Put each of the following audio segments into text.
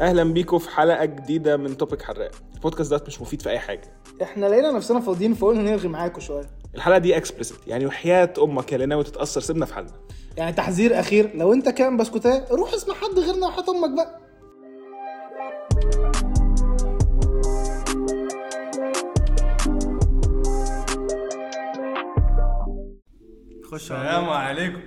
أهلا بيكم في حلقة جديدة من topic حراق. البودكاست ده مش مفيد في أي حاجة. إحنا لقينا نفسنا فاضيين فقلنا نرغي معاكم شوية. الحلقة دي explicit يعني وحياة أمك يا اللي ناوي تتاثر سيبنا في حالنا. يعني تحذير أخير لو أنت كائن بسكوتاية روح اسمع حد غيرنا وحياة أمك بقى. خش السلام عليكم.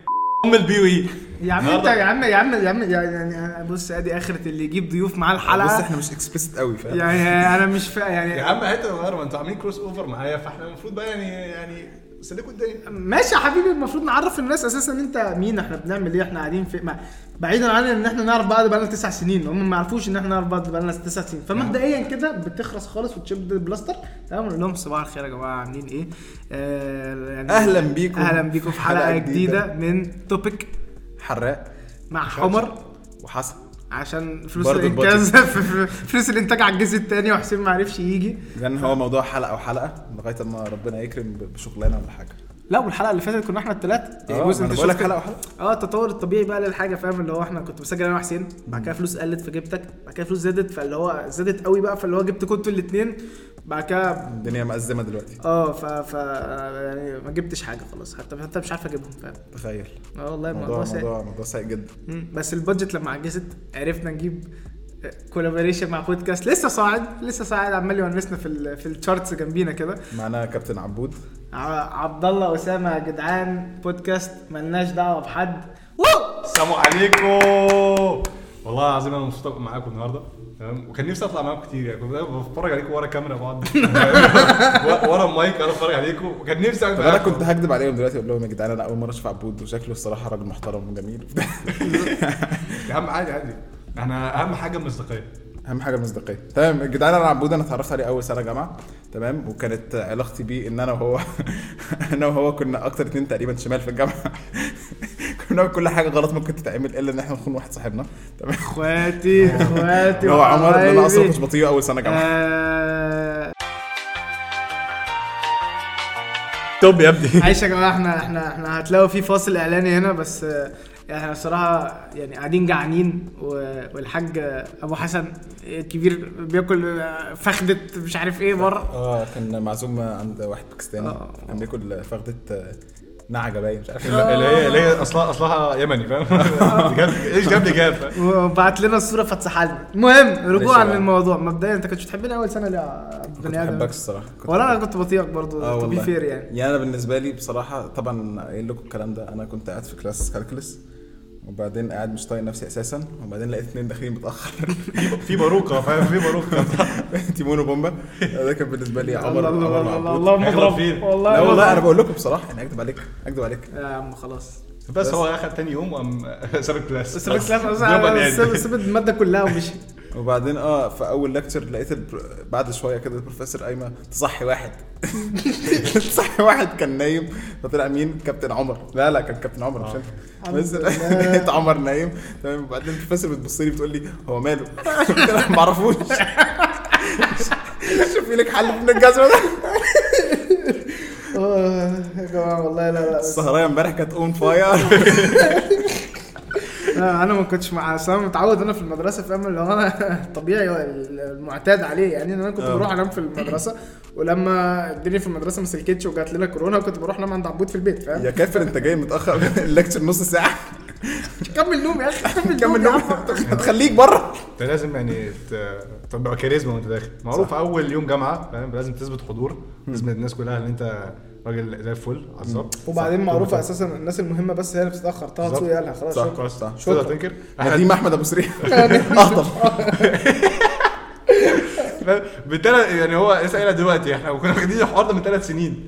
أم ال B.W يا عم أنت يا عم يا عم يا عم يعني بص أدي آخرة اللي يجيب ضيوف معاه بص الحلقة إحنا مش explicit قوي فاهم؟ يعني أنا مش فا يعني يا عم حتة صغيره ما أنتوا عاملين crossover معايا فإحنا المفروض بقى يعني يعني سلكوا الدنيا ماشي يا حبيبي المفروض نعرف الناس أساسا ان أنت مين إحنا بنعمل إيه إحنا قاعدين في ما بعيدا عن إن إحنا نعرف بعض بقالنا تسع سنين هم ما يعرفوش إن إحنا نعرف بعض بقالنا تسع سنين. فمبدئيا كده بتخرس خالص وتشد البلاستر تمام نقول لهم صباح الخير يا جماعة عاملين إيه؟ آه يعني أهلاً بيكم. أهلا بيكم في حلقة, حلقة جديدة, جديدة. من توبيك حراق مع حمر وحسن. عشان فلوس الانجاز فلوس الإنتاج على الجزء الثاني وحسين ما عرفش يجي. لأن هو موضوع حلقة وحلقه لغاية ما ربنا يكرم بشغلانه ولا حاجة. لا والحلقة اللي فاتت كنا إحنا الثلاثه آه ما أنا بقول لك حلقة وحلقة. آه التطور الطبيعي بقى للحاجة فاهم؟ اللي هو إحنا كنت بسجل أنا وحسين بعد كده فلوس قلت فجبتك بعد كده فلوس زادت فاللي هو زادت قوي بقى فاللي هو جبت كنتوا الاثنين بعد كده الدنيا مأزمة دلوقتي. آه ف ف يعني ما جبتش حاجة خلاص. حتى حتى مش عارف أجيبهم فاهم تخيل. آه والله الموضوع موضوع سيء. موضوع موضوع سيء جدا. بس ال budget لما عجزت عرفنا نجيب collaboration مع بودكاست لسه صاعد لسه صاعد. عمال يونسنا في ال في ال charts جنبينا كده. معانا كابتن عبود. عبد الله أسامة يا جدعان بودكاست ملناش دعوة بحد. وو السلام عليكم! والله العظيم أنا مبسوط ابقى معاكم النهارده تمام؟ وكان نفسي أطلع معاكم كتير يعني كنت بتفرج عليكم ورا كاميرا بعض ورا المايك أنا بتفرج عليكم وكان نفسي طب أنا. كنت هكدب عليهم دلوقتي أقول لهم يا جدعان أنا أول مرة أشوف عبود وشكله الصراحة راجل محترم وجميل. يا عم عادي عادي. إحنا أهم حاجة المصداقية. أهم حاجة المصداقية. تمام يا جدعان أنا عبود أنا اتعرفت عليه أول سنة جامعة تمام؟ وكانت علاقتي بيه إن أنا وهو أنا وهو كنا أكتر اتنين تقريبا شمال في الجامعة. بنعمل كل حاجة غلط ممكن تتعمل إلا إن إحنا نخون واحد صاحبنا. تمام؟ اخواتي اخواتي هو عمر اللي أنا أصلا. كنتش بطيء اول سنة جامعة. آه، طب يا ابني. معلش يا جماعة إحنا إحنا إحنا هتلاقوا في فاصل إعلاني هنا بس آه، إحنا الصراحة يعني قاعدين جعانين والحاج أبو حسن الكبير بياكل آه، فخدة مش عارف إيه بره. آه كان معزوم عند واحد باكستاني. كان بياكل فخدة نعجة باين مش عارف. اللي هي اللي هي اصلها أصلها يمني فاهم؟ جاب- إيش جاب لي جاب؟ وبعت لنا الصورة فاتسحلنا. المهم رجوعا. للموضوع. مبدئيا أنت كنتش بتحبني أول سنة؟ ليه يا كنت بني آدم. بحبك الصراحة. كنت ولا أنا. كنت بطيقك برضه. to be والله. fair يعني. يعني أنا بالنسبة لي بصراحة طبعا قايل لكم الكلام ده أنا كنت قاعد في class calculus. وبعدين قاعد مش طايق نفسي أساسا وبعدين لقيت اتنين داخلين متأخر. في باروكة فاهم؟ في باروكة. تيمون وبومبا. ده كان بالنسبة لي عمر الله مضرب؟ والله لا والله. أنا بقول لكم بصراحة يعني اكذب عليك اكذب عليك. يا عم خلاص. بس هو اخد تاني يوم وقام ساب ال class سيب ال class يعني. سيب المادة كلها ومشي. وبعدين آه في أول lecture لقيت البر... بعد شوية كده البروفيسور قايمة تصحي واحد. تصحي واحد كان نايم. فطلع مين؟ كابتن عمر. لا لا كان كابتن عمر مش أنت. الحمد بس. لقيت عمر نايم. تمام. وبعدين البروفيسور بتبص لي بتقول لي هو ماله؟ ما اعرفوش شوفي لك حل من الجزمة ده. آه، يا جماعة والله لا لا السهراية امبارح كانت on fire أنا ما كنتش مع أصل أنا متعود أنا في المدرسة فاهم؟ اللي هو أنا طبيعي المعتاد عليه. يعني أنا كنت آه. بروح أنام في المدرسة ولما الدنيا في المدرسة ما سلكتش وجات لنا كورونا كنت بروح أنام عند عبود في البيت فاهم؟ يا كافر أنت جاي متأخر؟ ال lecture نص ساعة. كمل نوم يا أخي كمل كمل نوم نوم يا عم. هتخليك بره. أنت لازم يعني تبقى كاريزما وأنت داخل. معروف أول يوم جامعة فاهم؟ لازم تثبت حضور لازم الناس كلها إن أنت راجل زي الفل على الظبط وبعدين. معروفة أساسا الناس المهمة بس هي اللي بتتأخر طه بالظبط. دسوقي قالها خلاص صح. شكرا كويس صح. شكرا. تنكر نديم أحمد أبو سريع اهطل بالتالت يعني هو قايلها دلوقتي إحنا كنا واخدين الحوار ده من ثلاث سنين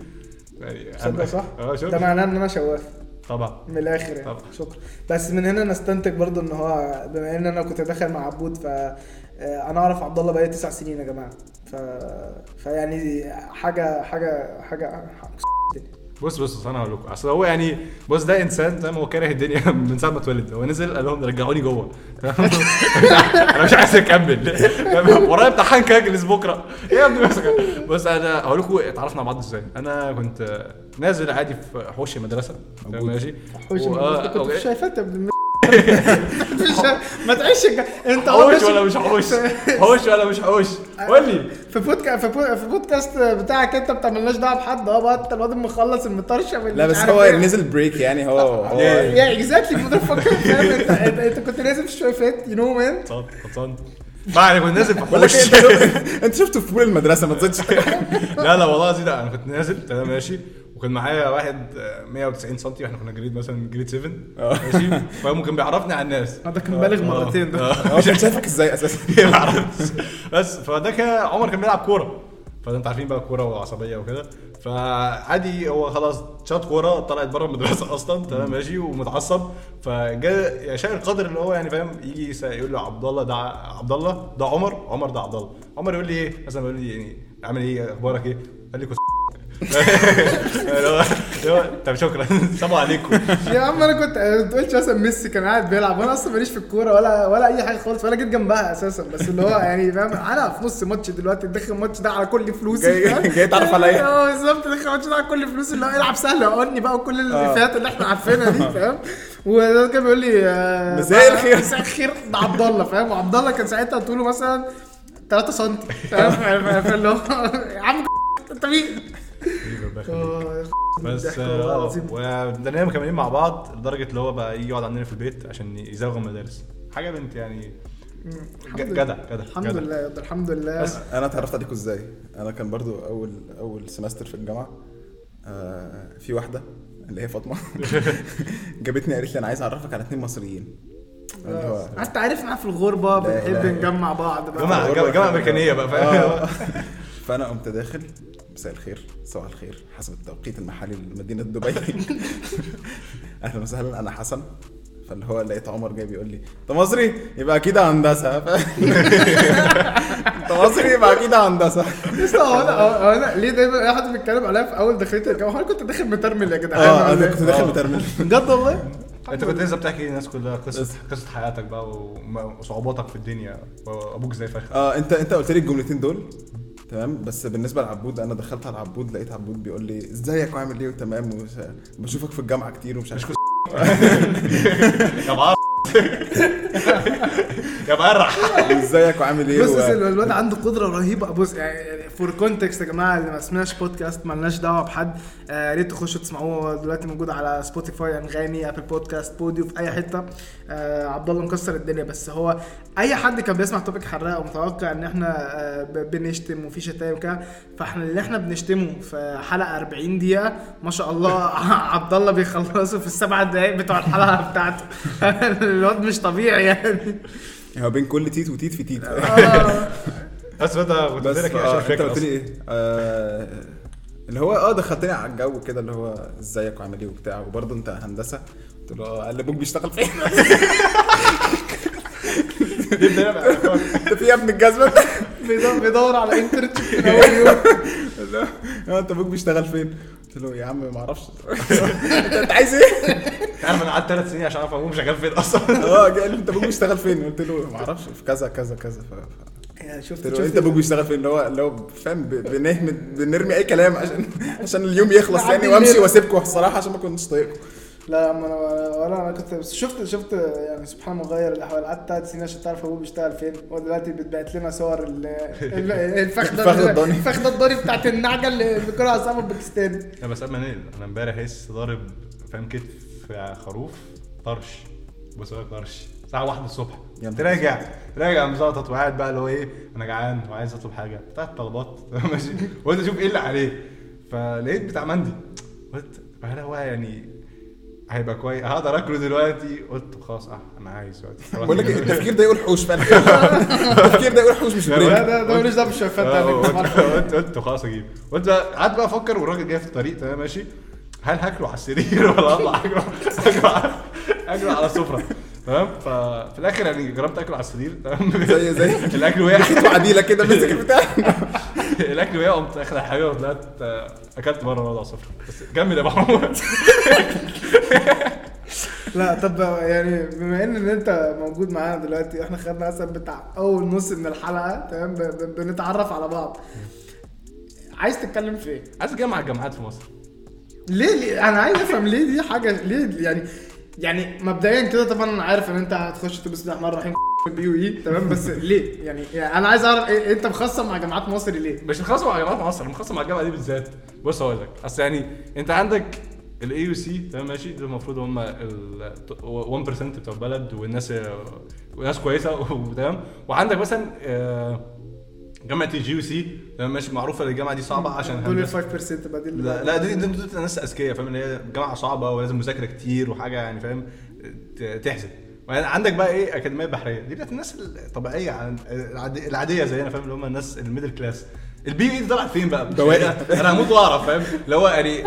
يعني صح؟ آه شوف ده معناه إن أنا شواف طبعا من الآخر يعني طبعا. شكرا بس من هنا نستنتج برضو إن هو بما إن أنا كنت داخل مع عبود ف أنا أعرف عبد الله بقالي تسع سنين يا جماعة. ف فيعني حاجة حاجة حاجة بص بص أنا هقول لكم. أصل هو يعني بص ده إنسان تمام؟ هو كاره الدنيا من ساعة ما اتولد. هو نزل قال لهم رجعوني جوه؟ أنا مش عايز أكمل؟ ورايا امتحان كاجلس بكرة. إيه يا ابني؟ بس أنا هقول لكم اتعرفنا على بعض إزاي. أنا كنت نازل عادي في حوش المدرسة. ماشي. حوش. آه، كنت أوكي. شايفات يا ابن ما تعيش انت حوش ولا مش حوش؟ حوش ولا مش حوش؟ قول لي. في بودكاست في, بو- في بودكاست بتاعك انت بتاع مالناش دعوة بحد؟ آه بقى انت الواد مخلص المطرشة لا بس هو إيه. نزل بريك يعني هو هو يا اكزاكتلي انت كنت نازل في شوية فات يو نو مان خلصان ما عليك كنت نازل في حوش. انت شفته في المدرسة ما تزيدش لا لا والله العظيم لا أنا كنت نازل تمام ماشي. وكان معايا واحد آه، 190 سم إحنا كنا grade مثلا grade 7 ماشي؟ فممكن بيعرفني على الناس. ده كان بالغ مرتين ده. هو كان شايفك إزاي أساسا؟ ما أعرفش. بس فده كان عمر كان بيلعب كورة. فده أنت عارفين بقى الكوره والعصبيه وكده. فعادي هو خلاص شاط كورة طلعت بره المدرسة أصلا تمام ماشي ومتعصب. فجاء يشاء القدر اللي هو يعني فاهم يجي يس- يقول له عبد الله ده عبد الله ده عمر عمر ده عبد الله عمر يقول لي إيه؟ مثلا يقول لي يعني عامل إيه؟ أخبارك إيه؟ قال لي كنت اللي هو اللي هو طب شكرا سلام عليكم يا عم أنا كنت ما تقولش مثلا ميسي كان قاعد بيلعب وأنا أصلا ماليش في الكورة ولا ولا أي حاجة خالص ولا جيت جنبها أساسا بس اللي هو يعني فاهم أنا في نص ماتش دلوقتي داخل الماتش ده على كل فلوسي جاي-؟ جاي تعرف عليا. آه بالظبط داخل الماتش ده على كل فلوسي اللي هو العب سهل اقولني بقى وكل الافيهات اللي إحنا عارفينها دي فاهم وده كان بيقول لي آه، مساء الخير. مساء الخير ده عبد الله فاهم وعبد الله كان ساعتها طوله مثلا 3 سم فاهم فاللي هو يا عم انت مين؟ آه، بس ضحك والله آه العظيم. وبدأنا مكملين مع بعض لدرجة اللي هو بقى يجي يقعد عندنا في البيت عشان يزوغ المدارس. حاجة بنت يعني. جدع جدع الحمد جدع. لله يا الحمد لله. بس أنا اتعرفت عليكم إزاي؟ أنا كان برضو اول أول سمستر في الجامعة آه في واحدة اللي هي فاطمة. جابتني قالت لي أنا عايز أعرفك على اتنين مصريين. اللي هو انت عارفنا في الغربة بنحب نجمع بعض بقى. جامعه جامعة أمريكانية بقى فاهم؟ آه. فأنا قمت داخل مساء الخير صباح الخير حسب التوقيت المحلي لمدينة دبي. أهلا وسهلا أنا حسن. فاللي هو لقيت عمر جاي بيقول لي أنت مصري؟ يبقى أكيد هندسة. أنت مصري؟ يبقى أكيد هندسة. لسه هو أنا هو أنا ليه دايما أي حد بيتكلم عليا في أول دخلتي الجامعة؟ هو أنا كنت داخل مترمل يا جدعان. آه أنا؟ كنت داخل مترمل. بجد والله؟ أنت كنت لسه بتحكي للناس كلها قصه قصة حياتك بقى وصعوباتك في الدنيا. وأبوك زي فشخ؟ آه انت أنت قلت لي الجملتين دول؟ تمام؟ بس بالنسبة لعبود أنا دخلت على عبود لقيت عبود بيقول لي إزيك وعامل إيه؟ وتمام ومش بشوفك في الجامعة كتير ومش عارف يا يا مقرح ازيك وعامل إيه؟ بص و- الواد عنده قدرة رهيبة. بص يعني for context يا جماعة اللي ما سمعش بودكاست مالناش دعوة بحد. آه، يا ريت تخشوا تسمعوه. هو دلوقتي موجود على Spotify أنغامي Apple Podcast بوديو في أي حتة. آه، عبد الله مكسر الدنيا. بس هو أي حد كان بيسمع topic حراق ومتوقع إن إحنا آه، بنشتم وفي شتايم وكده. فإحنا اللي إحنا بنشتمه في حلقة 40 دقيقة ما شاء الله عبد الله بيخلصه في السبع دقايق بتوع الحلقة بتاعته. الواد مش طبيعي يعني. هو بين كل تيت وتيت في تيت. آه. بس انت كنت بس قلت لك إيه آه، انت قلت لي أصلاً. إيه؟ آه اللي هو آه دخلتني على الجو كده اللي هو إزيك وعامل إيه وبتاع. وبرضه أنت هندسة. قلت له آه قال لي أبوك بيشتغل فين؟ في يا ابن الجزمة؟ بيدور, على انترنشيب من اول يوم أنت أبوك بيشتغل فين؟ قلت له يا عم ما أعرفش. انت عايز إيه؟ عارف أنا قعدت ثلاث سنين عشان أعرف ابوه شغال فين أصلا. آه قال لي أنت أبوك بيشتغل فين؟ قلت له ما أعرفش في كذا كذا كذا. ف... يعني شفت شفت أنت أبوك بيشتغل فين؟ اللي هو اللي هو فاهم بنهمد بنرمي أي كلام عشان عشان اليوم يخلص يعني وأمشي. واسيبكم الصراحة عشان ما كنتش طايقكم لا يا عم أنا ولا أنا كنت بس شفت شفت يعني سبحان الله غير الأحوال. قعدت ثلاث سنين عشان تعرف ابوه بيشتغل فين. هو دلوقتي بتبعت لنا صور ال- ال- الفخده. الفخده الضاني بتاعت النعجة اللي بياكلها عصام الباكستاني لا بس ننقل أنا امبارح لسه ضارب فاهم كتف خروف طرش. بص طرش. الساعة واحدة الصبح. يا كنت نهار راجع. راجع مزقطط وقاعد بقى اللي هو إيه أنا جعان وعايز أطلب حاجة. فتحت طلبات. ماشي. وقلت أشوف إيه اللي عليه. فلقيت بتاع مندي. قلت هل هو يعني هيبقى كويس. هقدر آكله دلوقتي. قلت خلاص آه أنا عايز دلوقتي. بقول لك التفكير ده يقول حوش فعلا. التفكير ده يقول حوش مش لا، بريك ده ده ده ملوش دعوة بالشوفات آه، ده قلت قلت خلاص أجيب. قلت بقى- قعدت بقى أفكر والراجل جاي في الطريق تمام ماشي. هل هاكله على السرير ولا أطلع اكله اكله على اكله على السفرة. تمام؟ ففي الآخر يعني جربت أكله على السرير تمام. زي زي الأكل وقع. خيط وعديله كده مسك البتاع الأكل وقع قمت اخد الحاجة وطلعت آه، أكلت بره على السفره بس كمل يا ابو محمود لا طب يعني بما إن إن أنت موجود معانا دلوقتي إحنا خدنا مثلا بتاع أول نص من الحلقة تمام؟ بنتعرف على بعض. عايز تتكلم في إيه؟ عايز أتكلم على الجامعات في مصر. ليه, ليه؟ أنا عايز أفهم ليه دي حاجة ليه يعني يعني مبدئيا كده طبعا أنا عارف إن أنت هتخش تلبس بسم الله الرحمن الرحيم BUE تمام؟ بس ليه؟ يعني, يعني أنا عايز اعرف إيه انت مخصم مع جامعات مصر ليه؟ مش مخصص مع جامعات مصر مخصص مع الجامعة دي بالذات. بص هقول لك أصل يعني انت عندك ال AUC تمام؟ ماشي؟ دول المفروض هم ال 1% بتوع البلد والناس وناس كويسة وتمام؟ وعندك مثلا آه، جامعة ال GUC تمام؟ ماشي؟ معروفة إن الجامعة دي صعبة عشان دول ال هندسة. 5% بقى دي لا لا دي دي ناس أذكياء فاهم؟ ان هي جامعة صعبة ولازم مذاكرة كتير وحاجة يعني فاهم؟ تحزن عندك بقى إيه؟ أكاديمية بحرية. دي بتاعت الناس الطبيعيه العادية زينا فاهم؟ اللي هم الناس ال middle class ال BUE طلعت فين بقى؟ بواقي. أنا هموت وأعرف فاهم؟ اللي هو يعني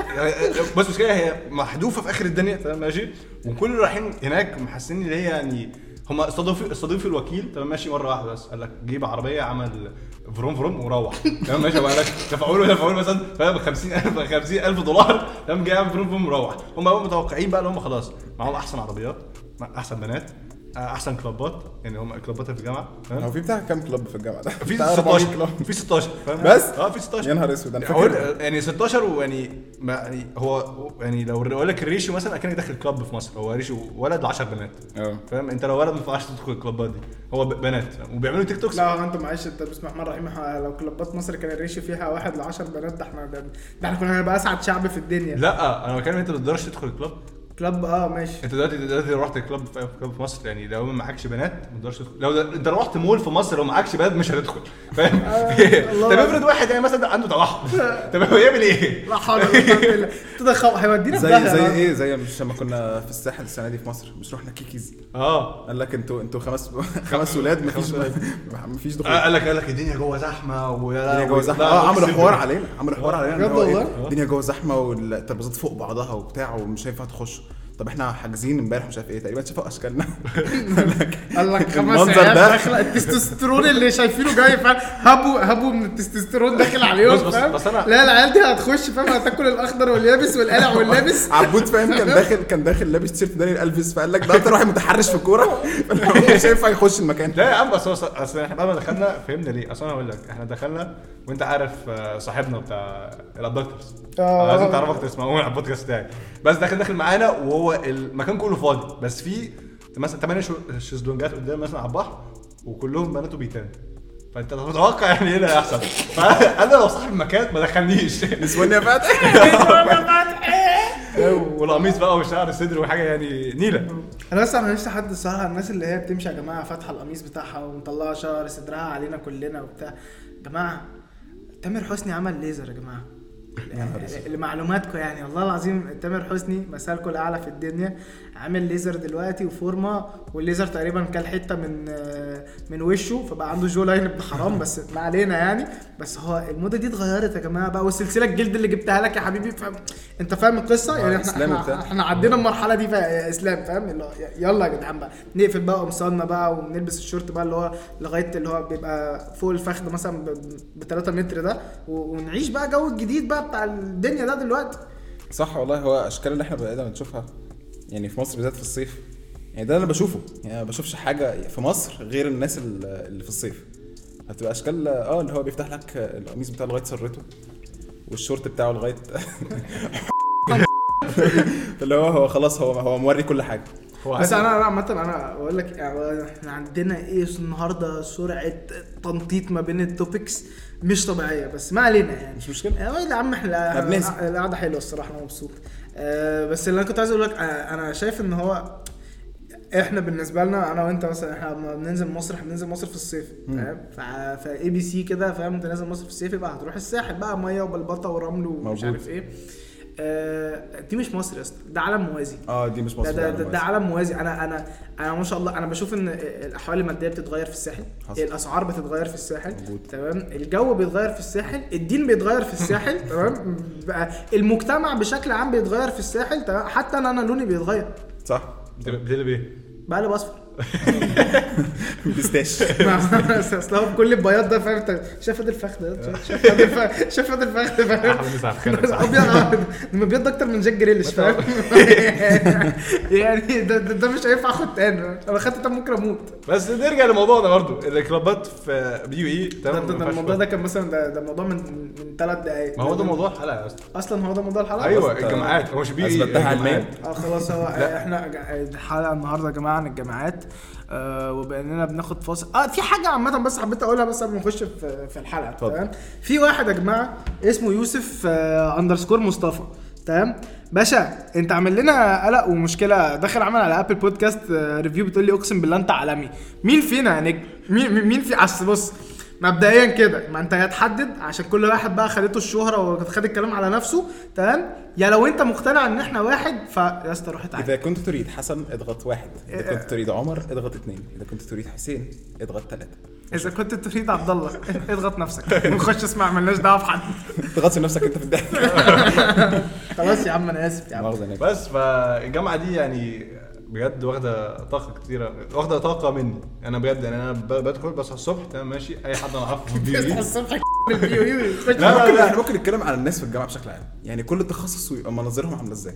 بس مش كده هي محذوفة في آخر الدنيا تمام؟ ماشي؟ وكل اللي رايحين هناك محسسين إن هي يعني هم استضافوا استضيفوا الوكيل تمام؟ ماشي؟ مرة واحدة بس. قال لك جيب عربية عمل فروم فروم وروح. تمام؟ ماشي؟ وقال لك دفعوا له دفعوا له مثلا فاهم؟ 50000 50000 دولار. تمام؟ جاي فروم فروم وروح. هم بقى متوقعين بقى ان هم خلاص معاهم أحسن عربيات. أحسن بنات أحسن club ات يعني هم اللي في الجامعة فاهم؟ هو في بتاع كام club في الجامعة ده؟ في بتاع 400 16 club. في 16 فاهم؟ بس؟ آه في 16 يا نهار أسود أنا فاكر يعني 16 ويعني ما يعني هو يعني لو أقول لك ال ratio مثلا أكنك داخل club في مصر هو ratio ولد ل 10 بنات آه. فاهم؟ أنت لو ولد ما ينفعش تدخل ال club ات دي هو بنات؟ وبيعملوا TikToks؟ لا هو انت معلش أنت بسم الله الرحمن الرحيم ح- لو club ات مصر كان ال ratio فيها واحد ل 10 بنات ده إحنا ده, ده إحنا كنا هنبقى أسعد شعب في الدنيا. لا أنا بتكلم أنت ما تقدرش تدخل ال club club آه ماشي. انت دلوقتي دلوقتي لو رحت ال club في club في مصر يعني لو ما معكش بنات ما تقدرش تدخل. لو ده انت رحت مول في مصر لو معكش بنات مش هتدخل. فاهم؟ الله. طب افرض واحد يعني مثلا عنده توحد. طب هو يعمل إيه؟ لا حول ولا قوة إلا بالله. تدخل هيودينا في زي زي. إيه؟ زي مش لما كنا في الساحل السنة دي في مصر مش رحنا كيكيز. آه. قال لك أنتوا أنتوا خمس خمس ولاد مفيش مفيش دخول. قال لك قال لك الدنيا جوه زحمة ويا الدنيا جوه زحمة. آه عملوا حوار. علينا عملوا حوار علينا. بجد هو إيه، والله؟ الدنيا جوه زحمة والترابيزات فوق بعضها وبتاع ومش هينفع تخشوا طب إحنا حاجزين امبارح مش عارف إيه تقريبا شافوا أشكالنا. قال لك خمس عيال ده. داخله التستوستيرون اللي شايفينه جاي فاهم؟ هبوا هبوا من التستوستيرون داخل عليهم فاهم؟ لا العيال دي هتخش فاهم؟ هتاكل الأخضر واليابس والقلع واللابس. عبود فاهم؟ كان داخل كان داخل لابس تيشيرت دانيال ألفيس فقال لك ده أكتر واحد متحرش في الكورة. هينفع يخش المكان. لا يا عم بس أصل إحنا بعد ما دخلنا فهمنا ليه؟ أصل أنا هقول لك إحنا دخلنا وانت عارف آه، صاحبنا بتاع ال abductors آه،, آه لازم آه. تعرف أكتر اسمه على البودكاست بتاعي. بس داخل داخل معانا وهو المكان كله فاضي. بس في مثلا ثمانية شيزلونجات قدام مثلا على البحر وكلهم بناته بيتان فانت متوقع يعني إيه اللي هيحصل. فانا لو صاحب المكان ما دخلنيش. نسواني يا فاتح. والقميص بقى وشعر الصدر وحاجة يعني نيلة. أنا بس أنا نفسي حد الصراحه الناس اللي هي بتمشي يا جماعة فاتحة القميص بتاعها ومطلعة شعر صدرها علينا كلنا وبتاع. جماعة تامر حسني عمل ليزر يا جماعة. لمعلوماتكم يعني والله العظيم تامر حسني مثالكم الأعلى في الدنيا عامل ليزر دلوقتي وفورمة والليزر تقريبا كل حتة من آه، من وشه فبقى عنده jawline ابن حرام بس ما علينا يعني. بس هو الموضه دي اتغيرت يا جماعة بقى والسلسله الجلد اللي جبتها لك يا حبيبي فاهم؟ أنت فاهم القصة؟ يعني إحنا إحنا. إحنا عدينا المرحلة دي في إسلام فاهم؟ اللي هو يلا يا جدعان بقى نقفل بقى قمصاننا بقى ونلبس الشورت بقى اللي هو لغاية اللي هو بيبقى فوق الفخذ مثلا ب 3 متر ده ونعيش بقى جو الجديد بقى بتاع الدنيا ده دلوقتي. صح والله هو أشكال اللي إحنا بقينا بنشوفها. يعني في مصر بالذات في الصيف. يعني ده اللي أنا بشوفه. يعني أنا ما بشوفش حاجة في مصر غير الناس ال- اللي في الصيف. هتبقى أشكال آه اللي هو بيفتح لك القميص بتاعه لغاية سرته والشورت بتاعه لغاية اللي هو هو خلاص هو هو موري كل حاجة. هو بس. أنا أنا عامة أنا بقول لك يعني إحنا عندنا إيه النهارده؟ سرعة تنطيط ما بين ال topics مش طبيعية بس ما علينا يعني. مش مشكلة. يا عم إحنا. القعدة حلوة الصراحة أنا مبسوط. آه، بس اللي أنا كنت عايز أقول لك آه، أنا شايف إن هو إحنا بالنسبة لنا أنا وأنت مثلا إحنا لما بننزل مصر إحنا بننزل مصر في الصيف فاهم؟ ف basic كده فاهم؟ أنت نازل مصر في الصيف يبقى هتروح الساحل بقى مية وبلبطه ورمل ومش. عارف إيه. آه، دي مش مصر يا اسطى ده عالم موازي. آه دي مش مصر ده, لا، ده, ده عالم موازي. أنا أنا أنا ما شاء الله أنا بشوف إن الاحوال المادية بتتغير في الساحل حصل. الأسعار بتتغير في الساحل موجود. تمام؟ الجو بيتغير في الساحل الدين بيتغير في الساحل تمام؟ بقى المجتمع بشكل عام بيتغير في الساحل تمام؟ حتى أنا أنا لوني بيتغير. صح. بتقلب إيه؟ بقلب أصفر. بيستاش. ما- أصل هو بكل البياض ده فاهم؟ انت شايف ادي الفخ ده؟ شايف ادي الفخ ده فاهم؟ أبيض أبيض. ابيض أكتر من جاك جريليش فاهم؟ يعني ده, ده, ده مش هينفع أخد tan. لو أخدت ده ممكن أموت. بس نرجع لموضوعنا برضو. ال club ات في BUE ده, تمام ده, ده الموضوع ده كان مثلا ده, ده موضوع من من ثلاث دقايق. ما هو ده موضوع الحلقة يا أسطى. أصلا هو ده موضوع الحلقة؟ أيوه الجامعات هو مش BUE. علمياً؟ آه خلاص هو إحنا الحلقة النهارده يا جماعة عن الجامعات آه وباننا بناخد فاصل. آه في حاجة عامة بس حبيت أقولها بس قبل ما نخش في في الحلقة. تمام؟ في واحد يا جماعة اسمه يوسف آه underscore مصطفى تمام؟ باشا انت عامل لنا قلق ومشكلة داخل عمل على Apple Podcast آه review بتقول لي أقسم بالله أنت عالمي. مين فينا يا نجم؟ مين مين- مين في أصل بص مبدئيا كده ما انت يا تحدد عشان كل واحد بقى خدته الشهرة وخد الكلام على نفسه تمام؟ يا لو انت مقتنع ان إحنا واحد فيا اسطى روح اتعالج إذا كنت تريد حسن اضغط واحد. إذا. كنت تريد عمر اضغط اثنين إذا كنت تريد حسين اضغط ثلاثة إذا كنت تريد عبد الله اضغط نفسك. ونخش اسمع ملناش دعوة بحد. تغطي نفسك انت في الضحك خلاص يا عم أنا آسف يا عم. بس فالجامعة دي يعني بجد واخدة طاقة كتيرة. واخدة طاقة مني. أنا بجد يعني أنا بدخل بصحى الصبح تمام ماشي. أي حد أنا أعرفه في الصبح لا، لا، لا. إحنا ممكن نتكلم عن الناس في الجامعة بشكل عام. يعني كل تخصص ويبقى مناظرهم عاملة إزاي؟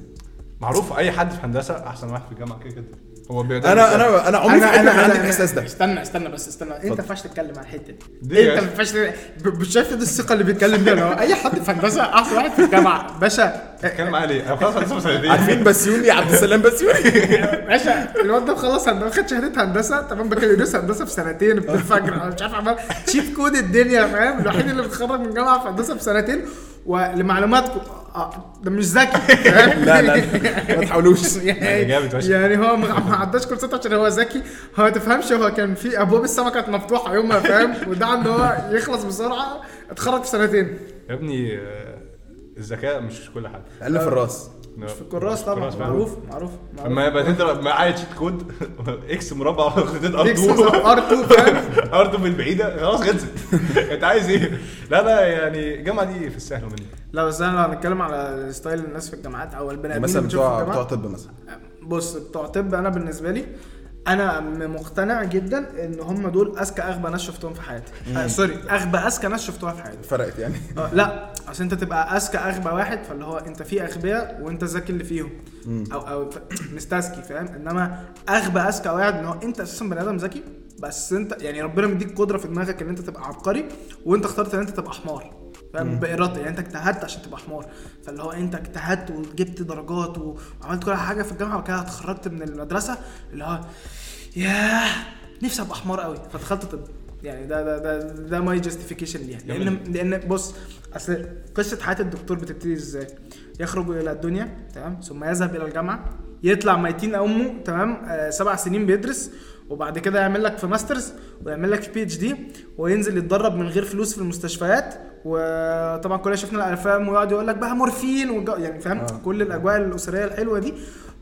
معروف أي حد في هندسة أحسن واحد في الجامعة كده كده. هو بيقدر أنا أنا أنا عمري في حياتي ما عندي أنا- الاحساس ده. استنى استنى بس استنى. أنت ما. ينفعش تتكلم عن الحته دي أنت ما ينفعش مش شايف دي الثقة اللي بيتكلم بيها اللي هو أي حد في هندسة أحسن واحد في الجامعة. باشا بتتكلم عليه. أنا خلاص هندسة سنتين عارفين بسيوني عبد السلام بسيوني باشا الواد ده مخلص هندسه خد شهادة هندسة تمام بكالوريوس هندسة في سنتين أنا مش عارف عمال cheat code الدنيا فاهم؟ الوحيد اللي بيتخرج من جامعة في هندسة في سنتين. ولمعلوماتكم آه، ده مش ذكي فاهم؟ لا لا لا، ما تحاولوش. يعني فشخ. يعني هو ما ما عداش كورسات عشان هو ذكي. هو ما تفهمش هو كان في أبواب السما كانت مفتوحة يومها فاهم؟ وده ان هو يخلص بسرعة اتخرج في سنتين. يا ابني آه، الذكاء مش كل حاجة. قلنا في الراس. في الكراس طبعا. فعلا. معروف معروف معروف. لما يبقى انت معايا cheat code. X مربع خطين R X 2 R 2 فاهم؟ R 2 بالبعيده خلاص خلصت. انت عايز إيه؟ لا لا يعني الجامعة دي في السهل مني. لا بس أنا لو هنتكلم على style الناس في الجامعات أو البني آدمين مثلا بتوع بتوع طب مثلا. بص بتوع طب أنا بالنسبة لي أنا مقتنع جدا ان هم دول اذكى اغبى ناس شفتهم في حياتي. آه سوري اغبى اذكى ناس شفتوها في حياتي. فرقت يعني. آه لا عشان انت تبقى اذكى اغبى واحد فاللي هو انت في اغبياء وانت ذكي اللي فيهم. أو أو مستذكي فاهم؟ انما اغبى اذكى واحد ان هو انت أساسا بني آدم ذكي بس انت يعني ربنا مديك قدرة في دماغك ان انت تبقى عبقري وانت اخترت ان انت تبقى حمار. فاهم؟ بارادتك يعني انت اجتهدت عشان تبقى حمار. فاللي هو انت اجتهدت وجبت درجات وعملت كل حاجة في الجامعة وكده اتخرجت من المدرسة. اللي هو ياه نفسي ابقى حمار قوي. فدخلت طب. يعني ده ده ده ده my justification ليها. لأن لأن بص أصل قصة حياة الدكتور بتبتدي إزاي؟ يخرج إلى الدنيا تمام؟ ثم يذهب إلى الجامعة. يطلع ميتين أمه تمام؟ آه سبع سنين بيدرس. وبعد كده يعمل لك في masters ويعمل لك في PhD وينزل يتدرب من غير فلوس في المستشفيات. وطبعا كلنا شفنا الافلام ويقعد يقول لك بقى مورفين. يعني فاهم آه. كل الأجواء الأسرية الحلوة دي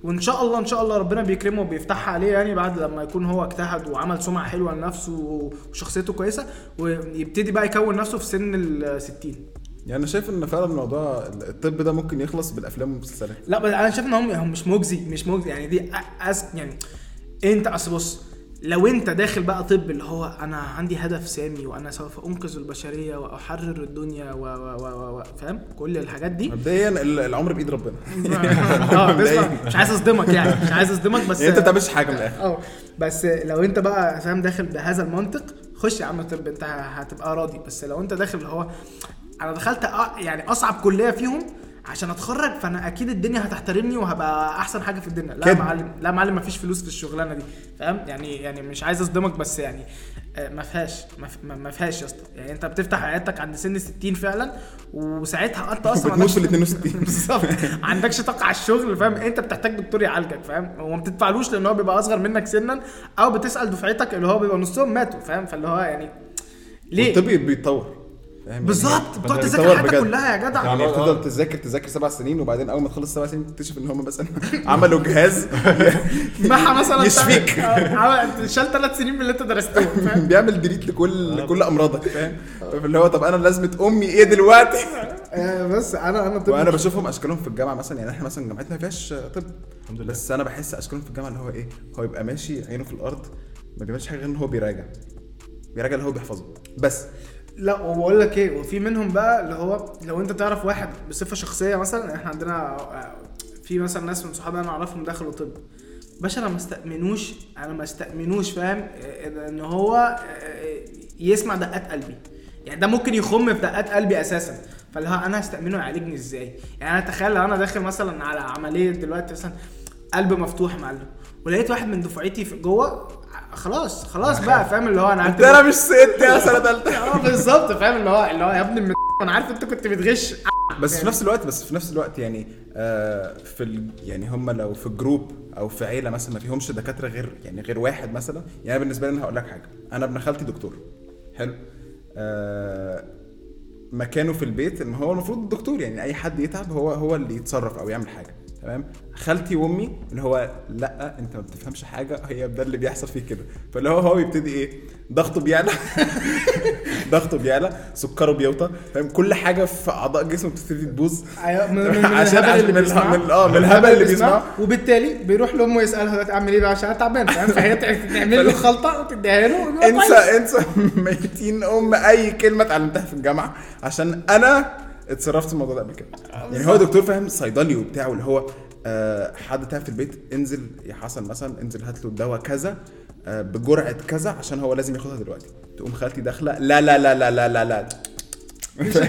وإن شاء الله إن شاء الله ربنا بيكرمه وبيفتحها عليه يعني بعد لما يكون هو اجتهد وعمل سمعة حلوة لنفسه وشخصيته كويسة ويبتدي بقى يكون نفسه في سن ال 60 يعني أنا شايف إن فعلا موضوع الطب ده ممكن يخلص بالأفلام والمسلسلات لا بس أنا شايف إن هم مش مجزي مش مجزي يعني دي أس يعني أنت أصل بص لو انت داخل بقى طب اللي هو أنا عندي هدف سامي وأنا سوف انقذ البشرية واحرر الدنيا و و و و, و فاهم؟ كل الحاجات دي. مبدئيا ال- العمر بإيد ربنا. آه مش عايز اصدمك يعني مش عايز اصدمك بس يعني انت ما بتعملش حاجة من الآخر. آه بس لو انت بقى فاهم داخل بهذا المنطق خش يا عم طب انت هتبقى راضي. بس لو انت داخل اللي هو أنا دخلت يعني أصعب كلية فيهم عشان اتخرج فانا أكيد الدنيا هتحترمني وهبقى احسن حاجة في الدنيا. لا يا كده. معلم لا يا معلم مفيش فلوس في الشغلانة دي فاهم؟ يعني يعني مش عايز اصدمك بس يعني آه، ما فيهاش ما فيهاش يا اسطى. يعني انت بتفتح عيادتك عند سن 60 فعلا وساعتها انت أصلا ما بتموت في ال عندكش- 62 بالظبط. ما عندكش طاقة على الشغل فاهم؟ انت بتحتاج دكتور يعالجك فاهم؟ وما بتدفعلوش لأن هو بيبقى اصغر منك سنا أو بتسأل دفعتك اللي هو بيبقى نصهم ماتوا فاهم؟ فاللي هو يعني ليه؟ الطب بيتطور. فاهم؟ بالظبط. بتقعد بدأ تذاكر حياتك. كلها يا جدع. يعني آه. تفضل تذاكر تذاكر سبع سنين وبعدين أول ما تخلص سبع سنين تكتشف إن هم مثلا عملوا جهاز معها مثلا يشفيك. آه، شال ثلاث سنين من اللي انت درستهم فاهم؟ بيعمل ديليت لكل لكل أمراضك. فاهم؟ اللي هو طب أنا لازمة أمي إيه دلوقتي؟ آه، بس أنا أنا طب وأنا بشوفهم أشكالهم في الجامعة مثلا يعني إحنا مثلا جامعتنا ما فيهاش طب. الحمد لله. بس أنا بحس أشكالهم في الجامعة اللي هو إيه هو يبقى ماشي عينه في الأرض ما بيعملش حاجة غير إن هو بيراجع. بيراجع اللي هو بيحفظه. بس لا وبقول لك إيه وفي منهم بقى اللي هو لو أنت تعرف واحد بصفة شخصية مثلا إحنا عندنا آه، في مثلا ناس من صحابي أنا أعرفهم دخلوا طب. باشا أنا ما استأمنوش أنا ما استأمنوش فاهم؟ ان هو آه، يسمع دقات قلبي. يعني ده ممكن يخم في دقات قلبي أساسا. فاللي هو أنا هستأمنه يعالجني إزاي؟ يعني أنا تخيل لو أنا داخل مثلا على عملية دلوقتي مثلا قلب مفتوح معلم ولقيت واحد من دفعتي في جوه خلاص خلاص بقى فاهم اللي هو أنا هعتبر- أنا مش ست يا سنة ثالثه آه بالظبط فاهم اللي هو اللي هو يا ابني أنا عارف أنت كنت بتغش. بس في نفس الوقت بس في نفس الوقت يعني آه في ال يعني هم لو في جروب أو في عيلة مثلا ما فيهمش دكاترة غير يعني غير واحد مثلا يعني بالنسبة لي أنا هقول لك حاجة. أنا ابن خالتي دكتور. حلو. آه مكانه في البيت ان هو المفروض الدكتور يعني أي حد يتعب هو هو اللي يتصرف أو يعمل حاجة. تمام؟ خالتي وأمي اللي هو لأ أنت ما بتفهمش حاجة هي ده اللي بيحصل فيه كده. فاللي هو هو يبتدي إيه؟ ضغطه بيعلى. ضغطه بيعلى سكره بيوطى فاهم؟ كل حاجة في أعضاء جسمه بتبتدي تبوظ. أيوة، من, عشان- الهبل اللي بيسمعه. من- آه، من الهبل اللي بيسمعه. وبالتالي بيروح لأمه يسألها دلوقتي اعمل إيه بقى؟ عشان أنا تعبان. فاهم؟ فهي تع- تعمل له خلطة وتديها له انسى. انسى ميتين أم أي كلمة اتعلمتها في الجامعة عشان أنا اتصرفت في الموضوع ده قبل كده. يعني هو دكتور فاهم صيدلي وبتاع واللي هو آه حد تعب في البيت انزل يا حسن مثلا انزل هات له الدواء كذا آه بجرعة كذا عشان هو لازم ياخدها دلوقتي. تقوم خالتي داخلة لا لا لا لا لا لا لا.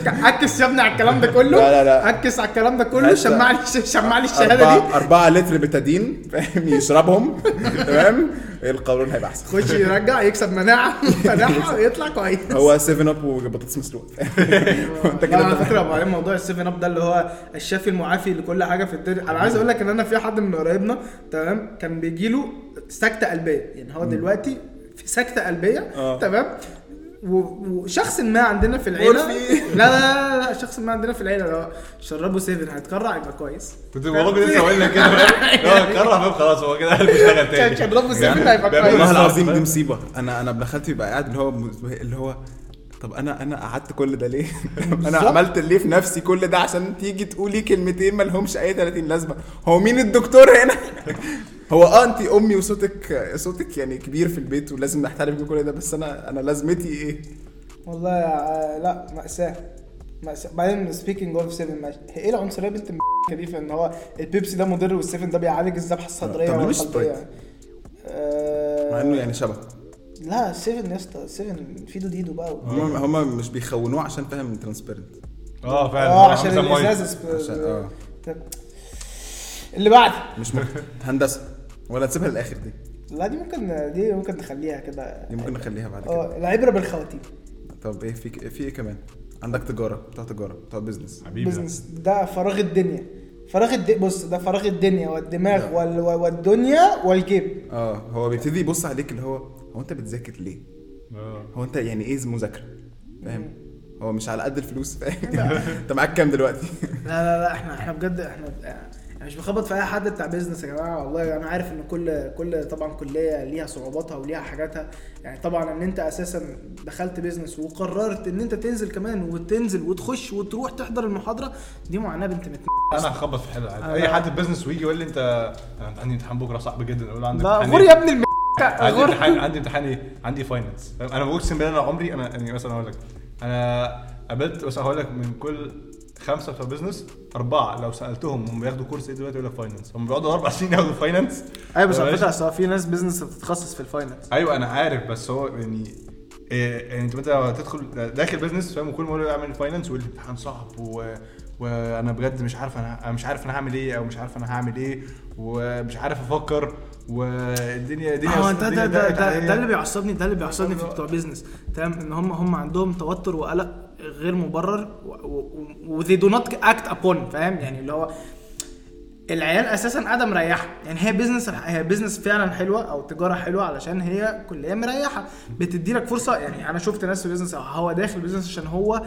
عكس يا ابني على الكلام ده كله؟ لا، لا، لا. عكس على الكلام ده كله؟ شمع لي شمع لي الشهادة دي. أربعة, أربعة لتر بتادين فاهم؟ يشربهم تمام؟ القولون هيبقى أحسن. خش يرجع يكسب مناعة. مناعة ويطلع كويس. هو 7 Up وبطاطس مسلوقة. وانت لا كده على. فكرة وبعدين موضوع ال Seven Up ده اللي هو الشافي المعافي لكل حاجة في الدنيا. أنا عايز أقول لك إن أنا في حد من قرايبنا تمام؟ كان بيجي له سكتة قلبية. يعني هو دلوقتي في سكتة قلبية آه. تمام؟ وشخص ما عندنا في العيله. لا لا لا, لا شخص ما عندنا في العيلة لو شربه Seven هيتكرع يبقى كويس. كنت والله كنت لسه هقول لك كده. هو كره فاهم خلاص هو كده قلبه اشتغل تاني. شربه Seven هيبقى بيعمل كويس. والله العظيم دي؟ مصيبة. أنا أنا ابن خالتي يبقى قاعد اللي هو اللي هو طب أنا أنا قعدت كل ده ليه؟ أنا. عملت ليه في نفسي كل ده عشان تيجي تقولي كلمتين ما لهمش أي 30 لازمة هو مين الدكتور هنا؟ هو آه انت أمي وصوتك صوتك يعني كبير في البيت ولازم نحترم كل ده بس أنا أنا لازمتي إيه؟ والله لا مأساة مأساة بعدين speaking of 7 ماشي هي إيه العنصرية بنت دي في إن هو البيبسي ده مضر وال Seven ده بيعالج الذبحه الصدرية والقلبية؟ آه، مع إنه يعني شبه لا 7 يا اسطى 7 Fido Dido بقى. هم هم مش بيخونوه عشان فاهم transparent آه فعلا. آه عشان عامل زي المية. الازاز عشان آه. اللي بعد. مش ممكن هندسة. ولا تسيبها للآخر دي. لا دي ممكن دي ممكن نخليها كده. دي ممكن نخليها بعد كده. آه العبرة بالخواتيم. طب إيه في في إيه كمان؟ عندك تجارة بتوع تجارة بتوع business حبيبي. business ده فراغ الدنيا. فراغ الد... بص ده فراغ الدنيا والدماغ وال... والدنيا والجيب آه هو بيبتدي يبص عليك اللي هو هو انت بتذاكر ليه؟ آه هو انت يعني إيه مذاكرة؟ فاهم؟ هو مش على قد الفلوس فاهم؟ انت معاك كام دلوقتي؟ لا لا لا إحنا إحنا بجد إحنا أنا مش بخبط في اي حد بتاع business يا جماعة والله أنا عارف ان كل كل طبعا كلية ليها صعوباتها وليها حاجاتها يعني طبعا ان انت أساسا دخلت business وقررت ان انت تنزل كمان وتنزل وتخش وتروح تحضر المحاضرة دي معاناة بنت مت أنا هخبط في عادي أنا- اي حد business ويجي يقول لي أنت أنا عندي امتحان بكرة صعب جدا أقول له عندك لا غور؟ يا ابن الم عندي امتحان عندي امتحان إيه؟ عندي finance أنا بقول اقسم بالله أنا عمري أنا يعني مثلا أقول لك أنا قابلت مثلا هقول لك من كل خمسة بتوع business أربعة لو سألتهم هم بياخدوا كورس إيه دلوقتي؟ يقول لك finance هم بيقعدوا أربع سنين ياخدوا finance أيوه بس على. فكرة أصل في ناس business بتتخصص في ال finance أيوه أنا عارف بس هو يعني إيه يعني أنت مثلا تدخل داخل بزنس فاهم؟ وكل ما يقول له أعمل finance والامتحان صعب و... وأنا بجد مش عارف أنا مش عارف أنا هعمل إيه أو مش عارف أنا هعمل إيه ومش عارف أفكر والدنيا الدنيا هو انت ده ده, ده, عليا. ده اللي بيعصبني ده اللي بيعصبني في بتوع business تمام؟ إن هم هم عندهم توتر وقلق غير مبرر و they do not act upon فاهم؟ يعني اللي هو العيال أساسا قاعدة مريحة. يعني هي business هي business فعلا حلوة أو تجارة حلوة علشان هي كلية مريحة. بتدي لك فرصة يعني أنا شفت ناس في business هو داخل business عشان هو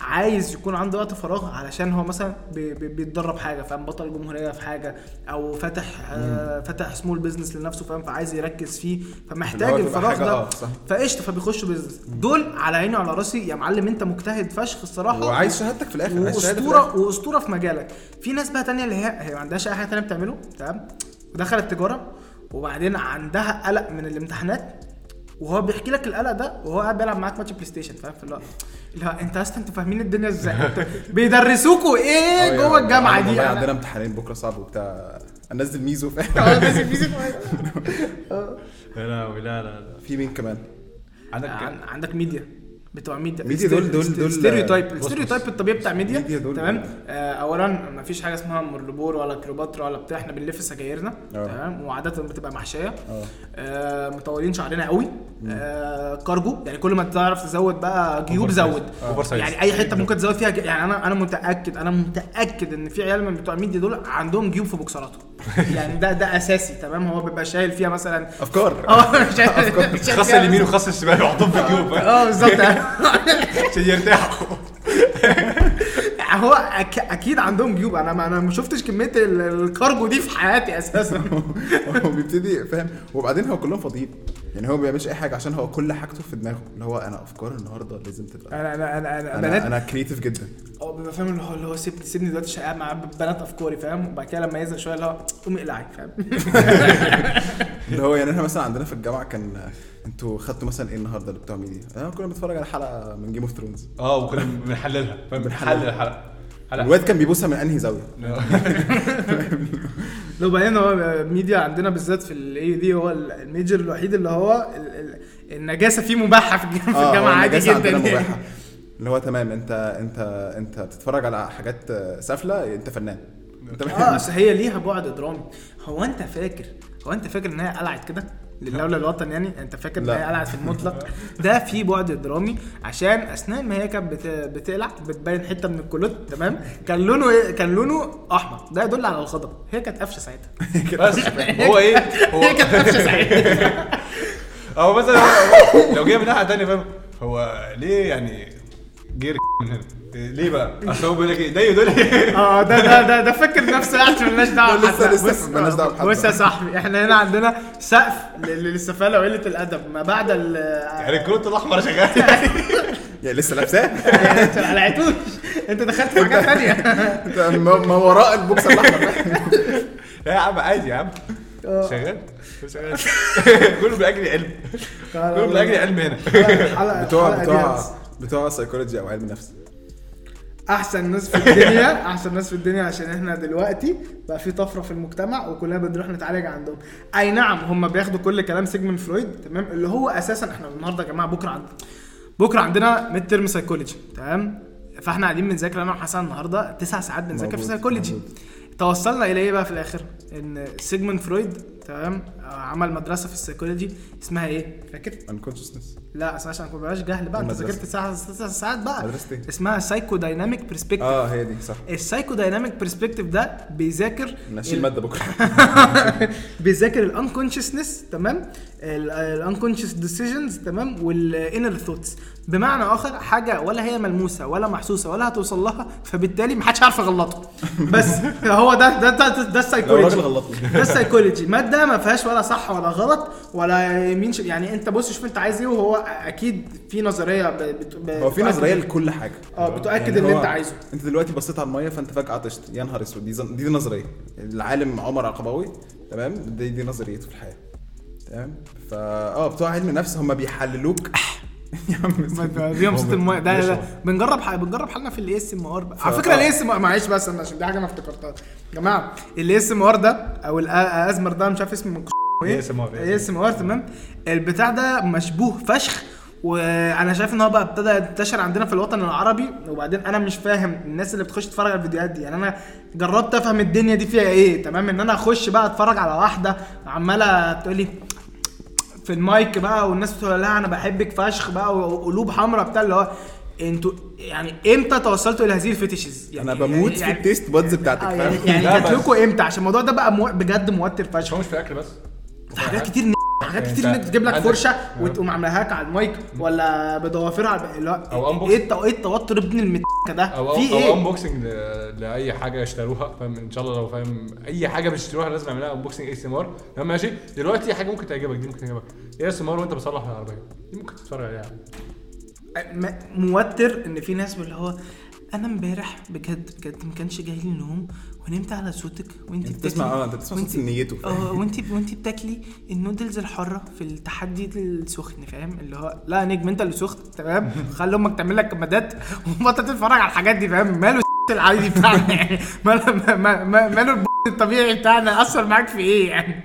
عايز يكون عنده وقت فراغ علشان هو مثلا بي- بي- بيتدرب حاجة فاهم؟ بطل جمهورية في حاجة أو فاتح آه فاتح small business لنفسه فاهم؟ فعايز يركز فيه فمحتاج الفراغ ده. آه،. فقشطة فبيخشوا business دول على عيني وعلى راسي يا معلم أنت مجتهد فشخ الصراحة. وعايز شهادتك في الآخر وأسطورة وأسطورة في مجالك. في ناس بقى تانية اللي هي هي ما عندهاش أي حاجة تانية بتعمله تمام؟ ودخلت تجارة وبعدين عندها قلق من الامتحانات وهو بيحكي لك القلق ده وهو قاعد بيلعب معاك ماتش PlayStation فاهم؟ في اللي هو انت أصلا أنتوا فاهمين الدنيا إزاي؟ بيدرسوكوا إيه جوه الجامعة دي؟ والله يعني عندنا امتحانين بكرة صعب وبتاع. انزل ميزو. فاهم آه بس في لا لا لا لا. في مين كمان؟ عندك عن- عندك ميديا. بتوع media media دول- دول- دول- stereotype بص- ال stereotype الطبيعي بتاع media media دول- تمام؟ آه اولا ما فيش حاجة اسمها Marlboro ولا كليوباترا ولا بتاع إحنا بنلف سجايرنا آه. تمام؟ وعاده بتبقى محشية. آه. مطولين شعرنا قوي. آه كارجو يعني كل ما تعرف تزود بقى جيوب. زود. يعني أي حتة ممكن تزود فيها يعني أنا أنا متاكد أنا متأكد إن في عيال من بتوع ميديا دول عندهم جيوب في بوكسراتهم. يعني ده ده أساسي تمام؟ هو بيبقى شايل فيها مثلا افكار آه شايل- خاص اليمين وخاص الشمال يحطهم في الجيوب فاهم؟ آه بالظبط. عشان يرتاحوا. هو أك... أكيد عندهم جيوب. أنا ما أنا ما شفتش كمية ال- الكارجو دي في حياتي أساسا. هو بيبتدي فاهم؟ وبعدين هو كلهم فاضيين. يعني هو ما بيعملش أي حاجة عشان هو كل حاجته في دماغه اللي هو أنا أفكار النهارده لازم تبقى أنا أنا أنا, أنا أنا بنات أنا كريتيف جدا. هو بيبقى فاهم اللي هو اللي هو سيبني سيبني دلوقتي شقاق مع بنات أفكاري فاهم؟ وبعد كده لما يزهق شوية اللي هو قومي اقلعي فاهم؟ اللي هو يعني إحنا مثلا عندنا في الجامعة كان أنتوا خدتوا مثلا إيه النهارده اللي بتوع ميديا؟ أنا كنا بنتفرج على حلقة من Game of Thrones آه وكنا بنحللها فاهم؟ بنحلل الحلقة. حلقه الواد كان بيبصها من أنهي زاوية؟ لو بعدين هو ميديا عندنا بالذات في ال ID هو ال major الوحيد اللي هو ال- ال- النجاسة فيه مباحة في الج- في الجامعة هو عادي النجاسة جدا يعني. مباحة. اللي هو تمام أنت أنت أنت بتتفرج على حاجات سافلة أنت فنان. انت آه أصل هي ليها بعد درامي. هو أنت فاكر هو أنت فاكر إن هي قلعت كده؟ لله وللوطن يعني. انت فاكر ان. هي قلعت في المطلق؟ ده في بعد درامي. عشان أثناء ما هي كانت بت... بتقلع بتبين حتة من الكلوت تمام؟ كان لونه إيه؟ كان لونه أحمر. ده يدل على الغضب هي كانت قفشة ساعتها. بس. هو إيه؟ هو هي كانت قفشة ساعتها. أو مثلا هو- لو جاي من ناحية ثانية فاهم؟ هو ليه يعني جير من هنا؟ ليه بقى؟ أصل هو بيقول لك إيه؟ ده يدل آه ده ده ده ده فاكر نفسه يعني مالناش دعوة لسه- بحد. لسه بص- مالناش دعوة بحد. بص يا صاحبي إحنا هنا عندنا سقف لل- للسفالة وقلة الأدب. ما بعد ال يعني الكروت الأحمر شغال. يعني لسه لابساه؟ انت ما قلعتوش أنت دخلت في حاجات ثانية أنت ما وراء البوكس الأحمر. لا يا عم عادي يا عم. شغال. شغال. كله بأجل علم. كله بأجل علم هنا. بتوع بتوع. بتوع سيكولوجي أو علم نفس. أحسن ناس في الدنيا أحسن ناس في الدنيا عشان إحنا دلوقتي بقى في طفرة في المجتمع وكلنا بنروح نتعالج عندهم. أي نعم هم بياخدوا كل كلام سيجموند فرويد تمام؟ اللي هو أساسا إحنا النهارده يا جماعة بكرة عندنا بكرة عندنا midterm psychology تمام؟ فإحنا قاعدين بنذاكر أنا وحسن النهارده تسع ساعات بنذاكر في سايكولوجي. توصلنا إلى إيه بقى في الآخر؟ إن سيجموند فرويد تمام. آه، عمل مدرسة في السايكولوجي اسمها إيه؟ فاكر؟ Unconsciousness. لا اسمها عشان ما بقاش جهل بقى. انت. ذاكرت تسع ساعات بقى. مدرسة إيه؟ اسمها psychodynamic perspective آه هي دي صح. ال psychodynamic perspective ده بيذاكر نشيل ال- ماده بكرة. بيذاكر ال unconsciousness تمام؟ ال unconscious decisions تمام؟ وال inner thoughts بمعنى آخر حاجة ولا هي ملموسة ولا محسوسة ولا هتوصل لها فبالتالي محدش عارف يغلطه. بس هو ده ده ده, ده, ده لو السايكولوجي ده السايكولوجي مادة ما فيهاش ولا صح ولا غلط ولا يمين ش... يعني انت بص شوف انت عايز إيه وهو أكيد في نظرية ب... بت... ب... هو في نظرية لكل حاجة. آه بتؤكد يعني اللي هو أنت عايزه. أنت دلوقتي بصيت على المية فأنت فجأة عطشت. يا نهار أسود دي زن- دي, دي نظرية. العالم عمر عقباوي تمام؟ دي دي نظريته في الحياة. تمام؟ فا آه بتوع علم النفس هم بيحللوك يا عم بيهم صوت الماية. ده. ده بنجرب حاجة بنجرب حالنا في ال ASMR على فكرة. ال ASM معلش بس أنا عشان دي حاجة أنا افتكرتها. يا جماعة ال ASMR ده أو الازمر ده مش عارف اسمه. إيه؟ ASMR. ASMR تمام؟ البتاع ده مشبوه فشخ وأنا شايف إن هو بقى ابتدى ينتشر عندنا في الوطن العربي. وبعدين أنا مش فاهم الناس اللي بتخش تتفرج على الفيديوهات دي. يعني أنا جربت أفهم الدنيا دي فيها إيه تمام؟ إن أنا أخش بقى أتفرج على واحدة عمالة تقول لي في المايك بقى والناس بتقول لها أنا بحبك فشخ بقى وقلوب حمراء بتاع اللي هو أنتوا يعني إمتى توصلتوا إلى هذه ال fetishes يعني أنا بموت في يعني ال taste buds بتاعتك آه، يعني فاهم؟ يعني جات لكم إمتى؟ عشان الموضوع ده بقى مو... بجد موتر فشخ. هو مش في اكل بس؟ في حاجات كتير حاجات يعني كتير انك تجيب لك فرشة آه. وتقوم عاملاها لك على المايك ولا بضوافرها. على اللي هو unbox. إيه الت- إيه التوتر ابن المت ده؟ أو في أو إيه؟ unboxing لأي حاجة يشتروها فاهم؟ إن شاء الله لو فاهم أي حاجة بتشتروها لازم أعملها. unboxing ASMR تمام ماشي؟ دلوقتي حاجة ممكن تعجبك دي ممكن تعجبك. ASMR وأنت بتصلح العربية. دي ممكن تتفرج عليها. موتر إن في ناس اللي هو أنا امبارح بجد بجد ما كانش جاي لي نوم ونمت على صوتك وانت انت بتسمع آه انت بتسمع صوت نيته. آه وانت وانت بتاكلي النودلز الحاره في التحدي السخن فاهم؟ اللي هو لا نجم انت اللي سخن تمام؟ خلي أمك تعمل لك كمادات وبطل تتفرج على الحاجات دي فاهم؟ ماله العادي بتاعنا؟ يعني ماله ما- ما- ماله الطبيعي بتاعنا؟ أثر معاك في إيه يعني؟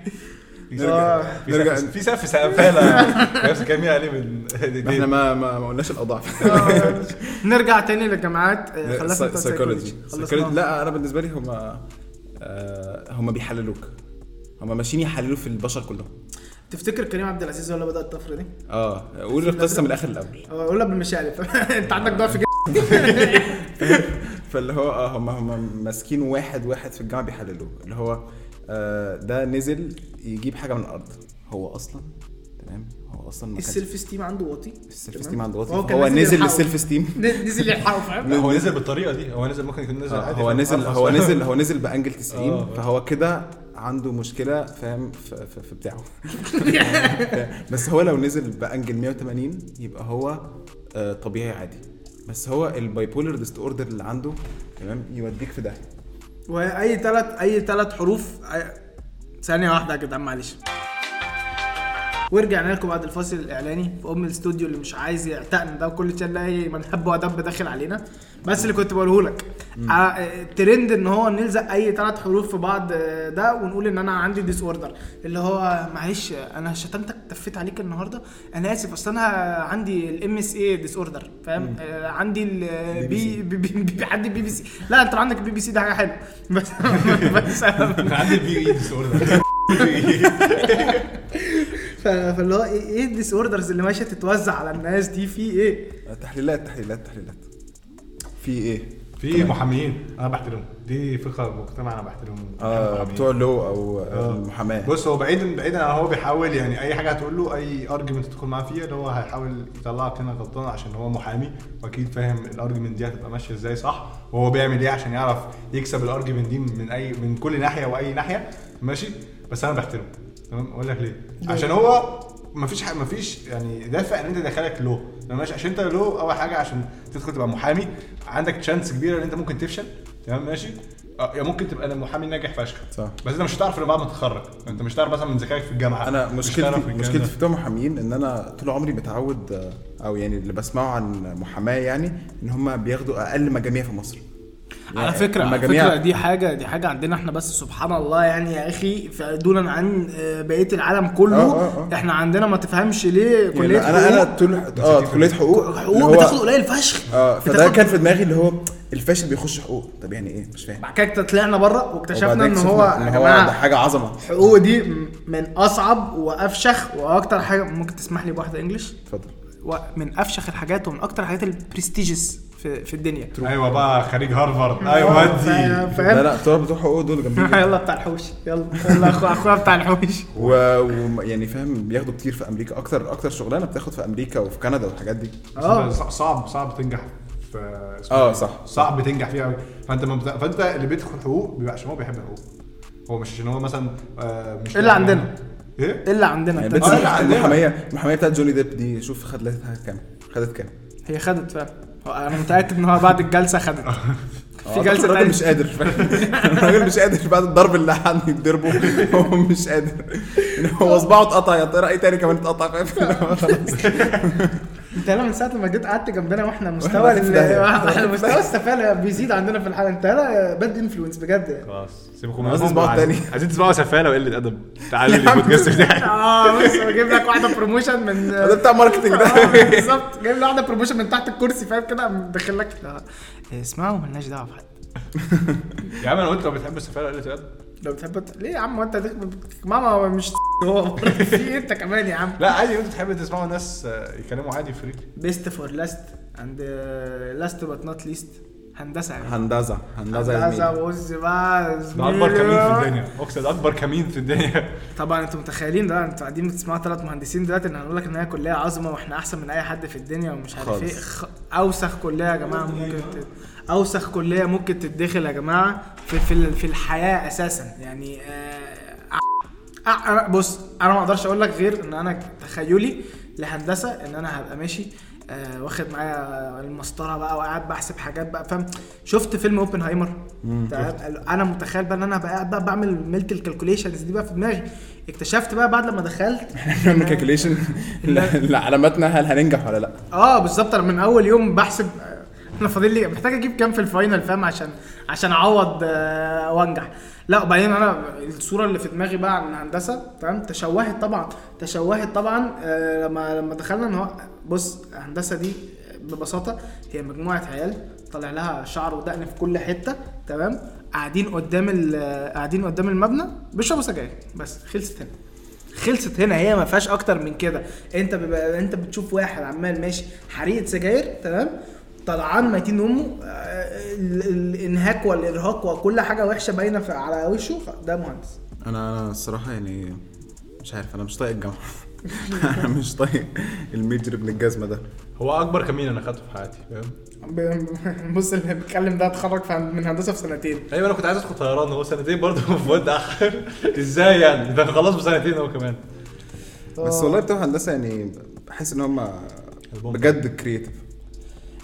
نرجع. في نرجع سقف- في سقف سقفاله نفس كلامي عليه من إحنا ما ما ما قلناش الأضعاف. آه، نرجع تاني للجامعات. آه، خلصنا سايكولوجي. لا أنا بالنسبة لي هم هم بيحللوك. هم ماشيين يحللوا في البشر كلهم. تفتكر كريم عبد العزيز هو اللي بدأ الطفرة دي؟ آه. قول القصة من الآخر للاول آه قولها بالمشاعر أنت عندك ضعف فاللي هو آه هم هم ماسكين واحد واحد في الجامعة بيحللوه. اللي هو آه ده نزل يجيب حاجة من الأرض هو أصلا تمام هو أصلا ال self esteem عنده واطي ال self؟ esteem عنده واطي هو نزل. لل self esteem نزل يلحقه فاهم؟ هو نزل بالطريقة دي هو نزل ممكن يكون نزل آه، عادي هو؟ نزل. هو نزل هو نزل ب angle 90 آه. فهو كده عنده مشكلة فاهم في, في, في بتاعه بس هو لو نزل ب angle 180 يبقى هو آه، طبيعي عادي بس هو ال bipolar disorder اللي عنده تمام يوديك في ده وأي ثلاث أي ثلاث حروف ثانية واحدة يا جدعان معلش. ورجعنا لكم بعد الفاصل الاعلاني في ام الاستوديو اللي مش عايز يعتقنا ده وكل شوية نلاقي من هب ودب داخل علينا. بس اللي كنت بقوله لك آه، الترند ان هو نلزق اي ثلاث حروف في بعض آه، ده ونقول ان أنا عندي disorder اللي هو معلش آه، أنا شتمتك تفيت عليك النهارده؟ أنا آسف اصل أنا عندي ال MSI disorder فاهم؟ آه، عندي ال BBBB عندي بي بي سي لا انت عندك بي بي سي ده حاجة حلوة. بس بس عندي ال BA disorder فاللي هو إيه إيه ال disorders اللي ماشية تتوزع على الناس دي؟ في إيه؟ تحليلات تحليلات تحليلات في إيه؟ في محاميين. أنا بحترمهم. دي فئة مجتمع أنا بحترمهم. آه محاميين. بتوع ال law أو آه. المحاماة. بص هو بعيدا بعيدا عن هو بيحاول يعني أي حاجة هتقول له أي argument تدخل معاه فيها اللي هو هيحاول يطلعك هنا غلطان عشان هو محامي وأكيد فاهم ال argument دي هتبقى ماشية إزاي صح. وهو بيعمل إيه عشان يعرف يكسب ال argument دي من اي من كل ناحية وأي ناحية. ماشي؟ بس أنا بحترمه. تمام؟ أقول لك ليه. عشان هو مفيش حاجة مفيش يعني دافع إن أنت دخلك لو ماشي عشان أنت لو أول حاجة عشان تدخل تبقى محامي عندك chance كبيرة إن أنت ممكن تفشل. تمام؟ ماشي؟ آه يا ممكن تبقى محامي ناجح فشخ. صح. بس أنت مش هتعرف إلا بعد ما تتخرج. أنت مش هتعرف مثلا من ذكائك في الجامعة. أنا مش مشكلتي الكلام مشكلتي. في بتوع محامين إن أنا طول عمري متعود آه، أو يعني اللي بسمعه عن محاماة يعني إن هم بياخدوا أقل مجاميع في مصر. على فكرة على فكرة دي حاجة دي حاجة عندنا إحنا بس سبحان الله يعني يا أخي دونا عن آه، بقية العالم كله. آه، آه، آه. إحنا عندنا ما تفهمش ليه كلية يعني أنا أنا حقوق؟ طول آه كلية حقوق حقوق هو- بتاخد قليل فشخ. آه فده كان في دماغي اللي هو الفاشل بيخش حقوق. طب يعني إيه؟ مش فاهم. بعد كده طلعنا بره واكتشفنا إن هو إن هو ده حاجة عظمة. حقوق دي من أصعب وأفشخ وأكتر حاجة ممكن تسمح لي بواحدة انجلش اتفضل. ومن أفشخ الحاجات ومن أكتر الحاجات البرستيجيس في, في الدنيا. أيوه بقى خريج هارفارد. أيوه ودي لا لا بتوع بتوع حقوق دول جدا. يلا بتاع الحوش. يلا. يلا اخو أخويا بتاع الحوش. و- ويعني فاهم بياخدوا كتير في أمريكا. أكتر أكتر شغلانة بتاخد في أمريكا وفي كندا والحاجات دي. آه. صعب صعب تنجح آه إيه؟ صح. صعب تنجح فيها قوي فأنت ما بت... فأنت اللي بيدخل حقوق بيبقى عشان هو بيحب الحقوق. هو مش عشان هو مثلا آه مش إلا عندنا. إيه؟ إلا عندنا. يعني آه،. المحاميه المحاميه بتاعت جوني ديب دي. شوف خدتها كام؟ خدت كام؟ هي خدت فعلا. أنا متأكد إن هو بعد الجلسة خدت. في آه، جلسة الراجل. مش قادر. الراجل مش قادر بعد الضرب اللي حد يضربه هو مش قادر. هو صباعه اتقطع. يا ترى إيه تاني كمان اتقطع؟ فاهم انت يلا من ساعة لما جيت قعدت جنبنا وإحنا مستوى. إحنا مستوى السفالة بيزيد عندنا في الحلقة. انت لا bad influence بجد خلاص سيبكم. اسمعوا عايزين- تاني. عايزين تسمعوا سفالة وقلة أدب. تعالوا لي البودكاست بتاعي. آه بص بجيب لك واحدة promotion من ده بتاع marketing ده. آه، بالظبط. جايب لي واحدة promotion من تحت الكرسي فاهم كده؟ مدخل لك. لا، اسمعوا مالناش دعوة بحد. يا عم أنا قلت لو بتحب السفالة وقلة الادب لو بتحب ليه يا عم وانت دخ- ماما هو مش هو في إيه؟ انت كمان يا عم. لا عادي أنتوا تحبوا تسمعوا ناس آه، يتكلموا عادي very best for last and last but not least هندسة يعني هندسة هندسة يا هندسة بص بقى ده أكبر كمين في. الدنيا. أقصد أكبر كمين في الدنيا. طبعا أنتوا متخيلين ده أنتوا قاعدين بتسمعوا ثلاث مهندسين دلوقتي ان هنقول لك إن هي كلية عظمة وإحنا أحسن من أي حد في الدنيا ومش عارف. إيه. خ... أوسخ كلية يا جماعة ممكن ت... أوسخ كلية ممكن تتدخل يا جماعة. في في, في الحياة أساسا. يعني آه... بص أنا ما أقدرش أقول لك غير إن أنا تخيلي لهندسة إن أنا هبقى ماشي آه واخد معايا المسطرة بقى وقاعد بحسب حاجات بقى فاهم؟ شفت فيلم أوبنهايمر؟ أنا متخيل بقى إن أنا بقى قاعد بقى بعمل ملت ال calculations دي بقى في دماغي. اكتشفت بقى بعد لما دخلت بنعمل calculation لعلاماتنا هل هننجح ولا لأ؟ آه بالظبط. أنا من أول يوم بحسب أنا فاضل لي محتاج أجيب كام في الفاينل فاهم؟ عشان عشان اعوض آه، وانجح. لا وبعدين أنا الصورة اللي في دماغي بقى عن الهندسة تمام؟ تشوهت طبعا تشوهت طبعا آه، لما لما دخلنا ان هو بص الهندسة دي ببساطة هي مجموعة عيال طالع لها شعر ودقن في كل حتة تمام؟ قاعدين قدام قاعدين قدام المبنى بيشربوا سجاير بس خلصت هنا. خلصت هنا هي ما فيهاش أكتر من كده. انت انت بتشوف واحد عمال ماشي حريقه سجاير تمام؟ طلعان ميتين أمه آه، ال- الإنهاك والإرهاق وكل حاجة وحشة باينة على وشه ده مهندس. أنا أنا الصراحة يعني مش عارف أنا مش طايق الجامعة. أنا مش طايق ال major ابن الجزمه ده. هو أكبر كمين أنا خدته في حياتي فاهم؟ ب- بص اللي بيتكلم ده اتخرج من هندسة في سنتين. أيوه أنا كنت عايز أدخل طيران هو سنتين برضه في mode آخر. إزاي يعني؟ ده خلاص بسنتين هو كمان. بس والله بتوع هندسة يعني بحس إن هم. بجد كرييتيف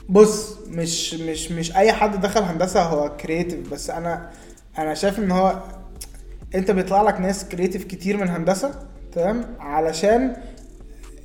بص مش مش مش أي حد دخل هندسة هو creative بس أنا أنا شايف إن هو أنت بيطلع لك ناس creative كتير من هندسة تمام؟ علشان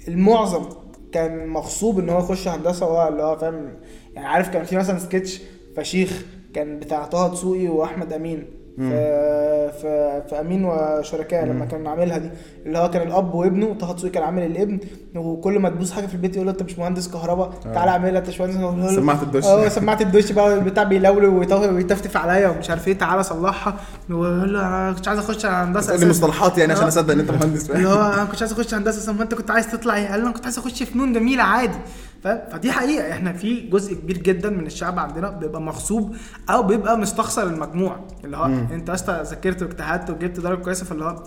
المعظم كان مغصوب إن هو يخش هندسة وهو اللي هو فاهم يعني عارف كان في مثلا سكتش فشيخ كان بتاع طه دسوقي وأحمد أمين. في في في امين وشركاء لما كانوا عاملها دي اللي هو كان الأب وابنه طه دسوقي كان عامل الابن وكل ما تبوظ حاجة في البيت يقول له أنت مش مهندس كهرباء تعالى اعملها أنت مش مهندس سماعة الدش. آه سماعة الدش بقى البتاع بيلولو ويتفتف عليا ومش عارف إيه تعالى صلحها ويقول له أنا كنتش عايز أخش هندسة تقول أساساً. مصطلحات يعني عشان آه. أصدق إن أنت مهندس اللي هو أنا كنتش عايز أخش هندسة ما أنت كنت عايز تطلع إيه؟ قال له أنا كنت عايز أخش فنون جميلة عادي فدي حقيقة. إحنا في جزء كبير جدا من الشعب عندنا بيبقى مغصوب أو بيبقى مستخسر المجموع. اللي هو انت أصلا ذاكرت واجتهدت وجبت درجة كويسة فاللي هو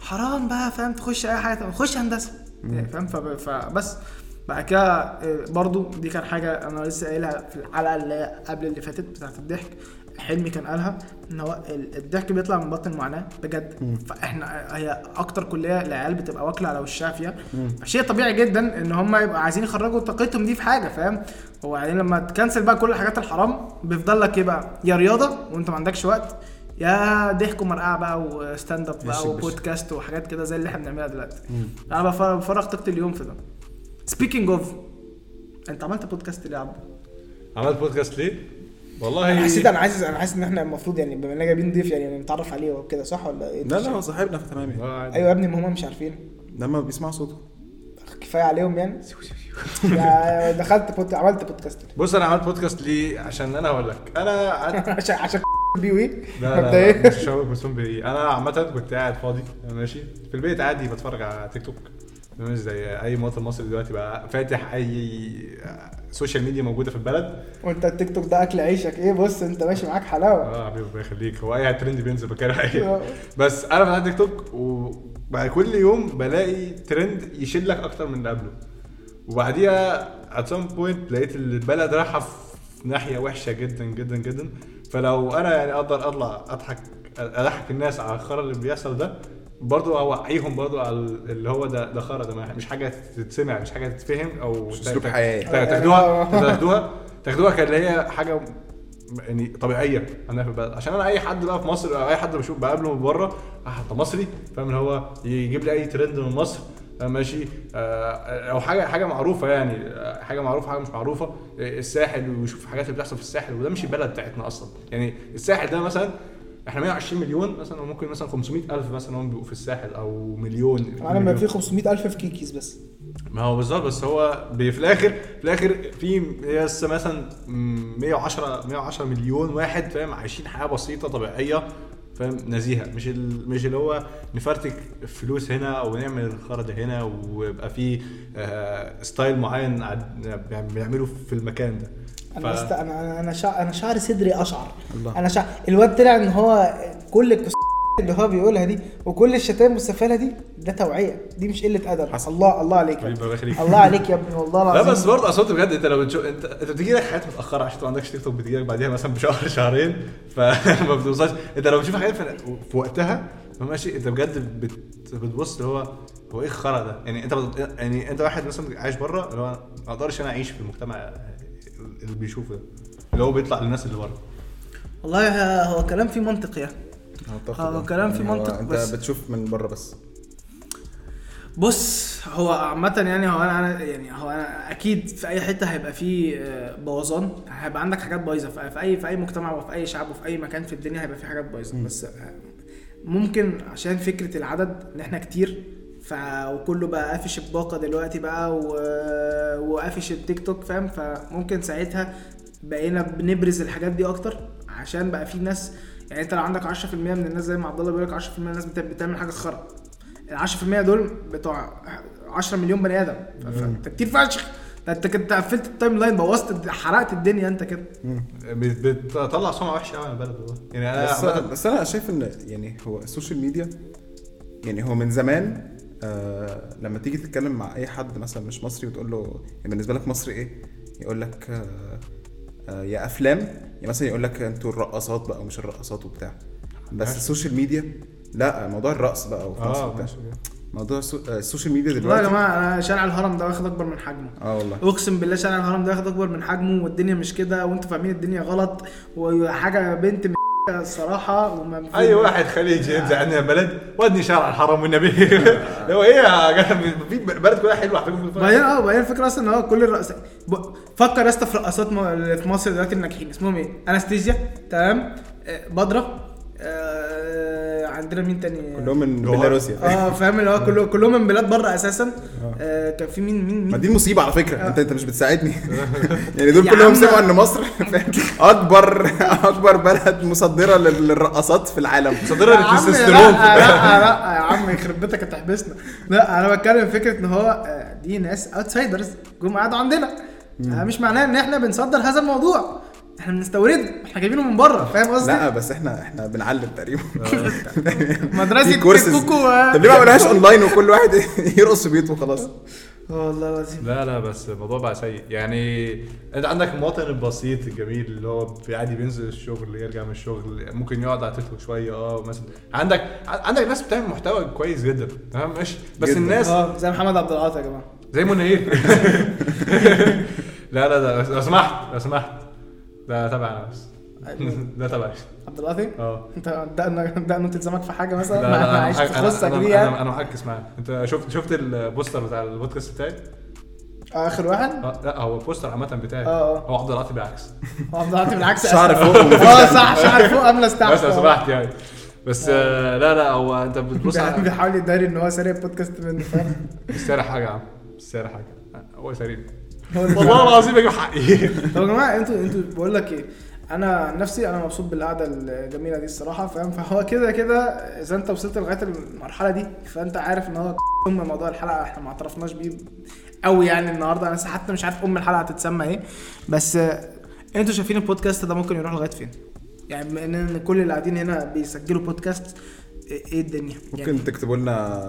حرام بقى فاهم؟ تخش أي حاجة خش هندسة. يعني فاهم؟ فب- فبس بعد كده آه، برضو دي كان حاجة أنا لسه قايلها في الحلقة اللي قبل اللي فاتت بتاعت الضحك. حلمي كان قالها إن هو ال- الضحك بيطلع من بطن المعاناة بجد. فإحنا هي أكتر كلية العيال بتبقى واكلة على وشها فيها. شيء طبيعي جدا إن هم يبقوا عايزين يخرجوا طاقتهم دي في حاجة فاهم؟ هو يعني لما ت cancel بقى كل الحاجات الحرام بيفضل لك إيه بقى؟ يا رياضة وأنت ما عندكش وقت يا ضحك ومرقعة بقى و stand up بقى. وبودكاست وحاجات كده زي اللي إحنا بنعملها دلوقتي. أنا بفرغ بفرغ طاقتي اليوم في ده. speaking of أنت عملت بودكاست ليه يا عبد؟ عملت بودكاست ليه؟ والله أنا حسيت أنا حاسس أنا حاسس إن إحنا المفروض يعني بما إننا جايبين ضيف يعني نتعرف عليه وكده صح ولا إيه؟ لا لا هو صاحبنا فتمام يعني. أيوه يا ابني ما هم مش عارفين. لما بيسمعوا صوته. كفاية عليهم يعني؟ دخلت بود... عملت بودكاست بص أنا عملت بودكاست ليه؟ عشان أنا هقول لك. أنا قعدت عشان عشان لا, لا مبدئيا مش بايه أنا عامة كنت قاعد فاضي ماشي؟ في البيت عادي بتفرج على تيك توك. مش زي أي مواطن مصري دلوقتي بقى فاتح أي social media موجودة في البلد. وانت التيك توك ده أكل عيشك. إيه بص أنت ماشي معاك حلاوة. آه حبيبي الله يخليك. هو أي ترند بينزل بكره إيه بس أنا فتحت تيك توك وبعد كل يوم بلاقي ترند يشيل لك أكتر من اللي قبله. وبعديها at some point لقيت البلد رايحة في ناحية وحشة جدا جدا جدا. فلو أنا يعني أقدر أطلع أضحك أضحك الناس على الخرا اللي بيحصل ده برضه اوعيهم برضه على اللي هو ده ده خرا ده مش حاجة تتسمع مش حاجة تتفهم أو مش أسلوب حياة. تا- تاخدوها تاخدوها تاخدوها كان اللي هي حاجة يعني طبيعية. عندنا في البلد عشان أنا أي حد بقى في مصر أو أي حد بشوف بقابله من بره آه، حتى مصري؟ فاهم اللي هو يجيب لي أي ترند من مصر آه، ماشي. آه، أو حاجة حاجة معروفة يعني آه، حاجة معروفة حاجة مش معروفة. آه، الساحل ويشوف الحاجات اللي بتحصل في الساحل وده مش البلد بتاعتنا أصلا. يعني الساحل ده مثلا إحنا 120 مليون مثلا وممكن مثلا 500 ألف مثلا هم بيبقوا في الساحل أو مليون. أنا ما. في 500 ألف في كيكيز بس. ما هو بالظبط بس هو في الآخر في الآخر في يس مثلا م- 110 110 مليون واحد فاهم؟ عايشين حياة بسيطة طبيعية فاهم؟ نزيهة. مش ال... مش اللي هو نفرتك فلوس هنا أو نعمل الخرا هنا ويبقى في آه style معين بنعمله في المكان ده. أنا ف- است... أنا أنا شع... أنا شعر صدري أشعر. الله. أنا شعر الواد طلع إن هو كل الكس اللي هو بيقولها دي وكل الشتائم والسفاله دي ده توعية. دي مش قلة أدب. حصل. الله الله عليك الله عليك يا ابني والله لا العظيم. بس برضه أصل بجد أنت لو بتشوف انت أنت بتجي لك حاجات متأخرة عشان ما عندكش تيك توك بتجي لك بعديها مثلا بشهر شهرين فما بتوصلش. أنت لو بتشوف حاجات في, في وقتها ماشي أنت بجد بت... بتبص اللي هو هو إيه الخرا ده؟ يعني أنت بت... يعني أنت واحد مثلا عايش بره اللي هو ما أقدرش أنا أعيش في المجتمع اللي بيشوفه اللي هو بيطلع للناس اللي بره والله هو كلام فيه منطق آه، آه. كلام في يعني هو منطق أنت بس. بتشوف من بره بس. بص هو عامة يعني هو أنا أنا- يعني هو أنا أكيد في أي حتة هيبقى فيه آه، بوظان. هيبقى عندك حاجات بايظة. في في أي في أي مجتمع وفي أي شعب وفي أي مكان في الدنيا هيبقى فيه حاجات بايظة. بس آه، ممكن عشان فكرة العدد إن إحنا كتير ف وكله بقى قافش الباقة دلوقتي بقى و... وقافش التيك توك فاهم؟ فممكن ساعتها بقينا بنبرز الحاجات دي أكتر عشان بقى في ناس يعني أنت لو عندك 10% من الناس زي ما عبد الله بيقول لك 10% من الناس بت- بتعمل حاجة خرا. ال 10% دول بتوع 10 مليون بني آدم. فانت كتير فشخ. أنت كنت قفلت ال timeline بوظت حرقت الدنيا أنت كده. بت- بتطلع سمعه وحشة قوي على البلد والله. يعني أنا بس, بس أنا شايف إن يعني هو ال social media يعني هو من زمان آه لما تيجي تتكلم مع أي حد مثلا مش مصري وتقول له يعني بالنسبة لك مصر إيه؟ يقول لك آه آه يا أفلام يا مثلا يقول لك أنتوا الرقصات بقى ومش الرقصات وبتاع. بس ال social media لا موضوع الرقص بقى وفي مصر وبتاع. موضوع السو- ال social media والله يا دلوقتي جماعة أنا شارع الهرم ده واخد أكبر من حجمه. آه والله. أقسم بالله شارع الهرم ده واخد أكبر من حجمه والدنيا مش كده وأنتوا فاهمين الدنيا غلط وحاجة بنت الصراحة وما أي واحد خليجي ينزل عندنا بلد ودني شارع الحرم والنبي. لو إيه في بلد كلها حلوة بعدين آه بعدين الفكرة أصلا إن هو كل الرقص ب- فكر يا اسطى في رقصات في مصر دلوقتي الناجحين اسمهم إيه؟ أنستيزيا تمام؟ آه، بدرة. آه، عندنا مين تاني؟ كلهم من. بيلاروسيا. آه فاهم اللي هو كله كلهم من بلاد بره أساسا. آه، كان في مين مين ما مين دي المصيبه على فكرة. انت أنت مش بتساعدني. يعني دول كلهم. سمعوا إن مصر؟ اكبر أكبر بلد مصدرة لل- للرقصات في العالم. صدر يا عم التستوستيرون لا لا لا يا عم يخرب بيتك هتحبسنا. لا أنا بتكلم فكرة إن هو آه، دي ناس outsiders جم قعدوا عندنا. آه، مش معناه إن إحنا بنصدر هذا الموضوع. إحنا بنستورده إحنا جايبينه من بره فاهم قصدي؟ لا بس إحنا إحنا بنعلم تقريبا. مدرسة كوكو طب ليه ما عملوهاش أونلاين وكل واحد يرقص في بيته وخلاص؟ والله العظيم. لا لا بس الموضوع بقى سيء. يعني انت عندك المواطن البسيط الجميل اللي هو عادي بينزل الشغل يرجع من الشغل ممكن يقعد على تيك توك شوية آه مثلا عندك عندك ناس بتعمل محتوى كويس جدا تمام؟ ماشي. بس جداً. الناس آه زي محمد عبد العاطي يا جماعة. زي منير. لا لا لا لو سمحت لو سمحت. ده تبعنا بس. ده تبعي. عبد العاطي؟ آه. أنت دقنا دقنا تلزمك في حاجة لا مثلا؟ لا لا عايش أنا في أنا- خصك أنا دي أنا, يعني؟ أنا مركز معاك أنت شفت شفت البوستر بتاع البودكاست بتاعي؟ آخر واحد؟ آه، لا هو البوستر عامة بتاعي. آه، آه. هو عبد العاطي بالعكس. هو عبد العاطي بالعكس. شعر. فوق آه. صح شعر فوق. املس تحت بس لو. سمحت يعني. بس آه، لا لا هو أنت بتبص بيحاول- على بيحاول يداري إن هو سارق بودكاست منه فاهم؟ مش سارق حاجة يا عم. مش سارق حاجة هو سارق والله العظيم أجيب حقي. طب يا جماعة أنتوا أنتوا بقول لك إيه؟ أنا عن نفسي أنا مبسوط بالقعدة الجميلة دي الصراحة فاهم؟ فهو كده كده إذا أنت وصلت لغاية المرحلة دي فأنت عارف إن هو ام موضوع الحلقة إحنا ما اعترفناش بيه قوي يعني النهارده. أنا حتى مش عارف أم الحلقة هتتسمى إيه بس أنتوا شايفين البودكاست ده ممكن يروح لغاية فين؟ يعني بما ان كل اللي قاعدين هنا بيسجلوا بودكاست إيه الدنيا؟ يعني ممكن تكتبوا لنا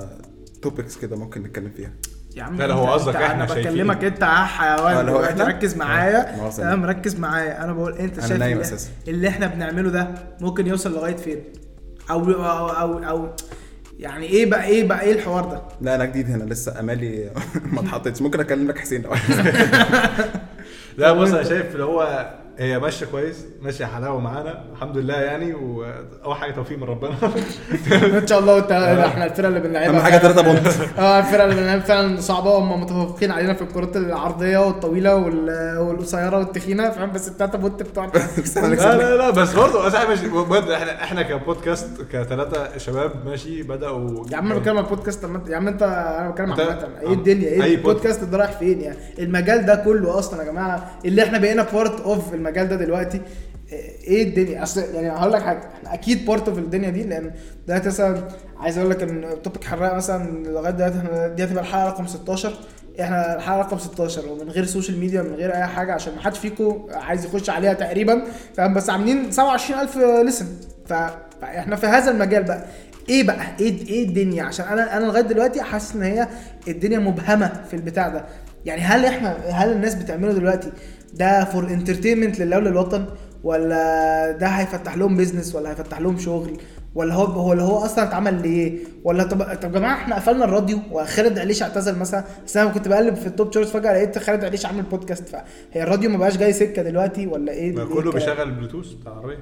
topics كده ممكن نتكلم فيها. يا عم لا، لا، هو قصدك إحنا أنا. بكلمك انت آه، حيوان هو إحنا؟ ركز معايا مؤاخذة. تمام ركز معايا أنا بقول أنت أنا شايف نايم اللي. اللي إحنا بنعمله ده ممكن يوصل لغاية فين أو أو أو, أو يعني إيه بقى إيه بقى إيه الحوار ده لا أنا جديد هنا لسه أمالي ما اتحطتش ممكن اكلم لك حسين لو. لا بص أنا شايف اللي هو هي ماشية كويس. ماشية حلاوة معانا. الحمد لله يعني وأول حاجة توفيق من ربنا. إن شاء الله انت إحنا الفرقة اللي بنلعبها أهم حاجة ثلاثة بونت. آه الفرقة اللي بنلعبها فعلا صعبة. هم متفوقين علينا في الكرات العرضية والطويلة وال- والقصيرة والتخينة فاهم؟ بس بتوعنا بس إحنا لا لا لا بس برضه إحنا إحنا إحنا كبودكاست كثلاثه شباب ماشي بدأوا يا عم أنا بتكلم عن البودكاست طب ما انت- يا عم انت أنا بتكلم عامة. إيه الدنيا؟ إيه بود- البودكاست ده رايح فين يعني؟ المجال ده كله أصلا يا جماعة اللي إحنا بقينا part of المجال ده دلوقتي إيه الدنيا؟ اصل يعني هقول لك حاجة إحنا أكيد part of الدنيا دي لأن دلوقتي مثلا عايز أقول لك إن topic حراق مثلا لغاية دلوقتي إحنا دي هتبقى الحلقة رقم 16 إحنا الحلقة رقم 16 ومن غير social media من غير أي حاجة عشان ما حدش فيكم عايز يخش عليها تقريبا فاهم؟ بس عاملين 27000 listen. فإحنا في هذا المجال بقى. إيه بقى؟ إيه إيه الدنيا؟ عشان أنا أنا لغاية دلوقتي حاسس إن هي الدنيا مبهمة في البتاع ده. يعني هل إحنا هل الناس بتعمله دلوقتي ده for entertainment لله وللوطن ولا ده هيفتح لهم business ولا هيفتح لهم شغل ولا هو هو اللي هو أصلا اتعمل ليه؟ ولا طب طب يا جماعة إحنا قفلنا الراديو وخالد عليش اعتزل مثلا بس أنا كنت بقلب في اليوتيوب shorts فجأة لقيت خالد عليش عامل بودكاست فهي الراديو ما بقاش جاي سكة دلوقتي ولا إيه؟ ما كله؟ بيشغل بلوتوث بتاع العربيه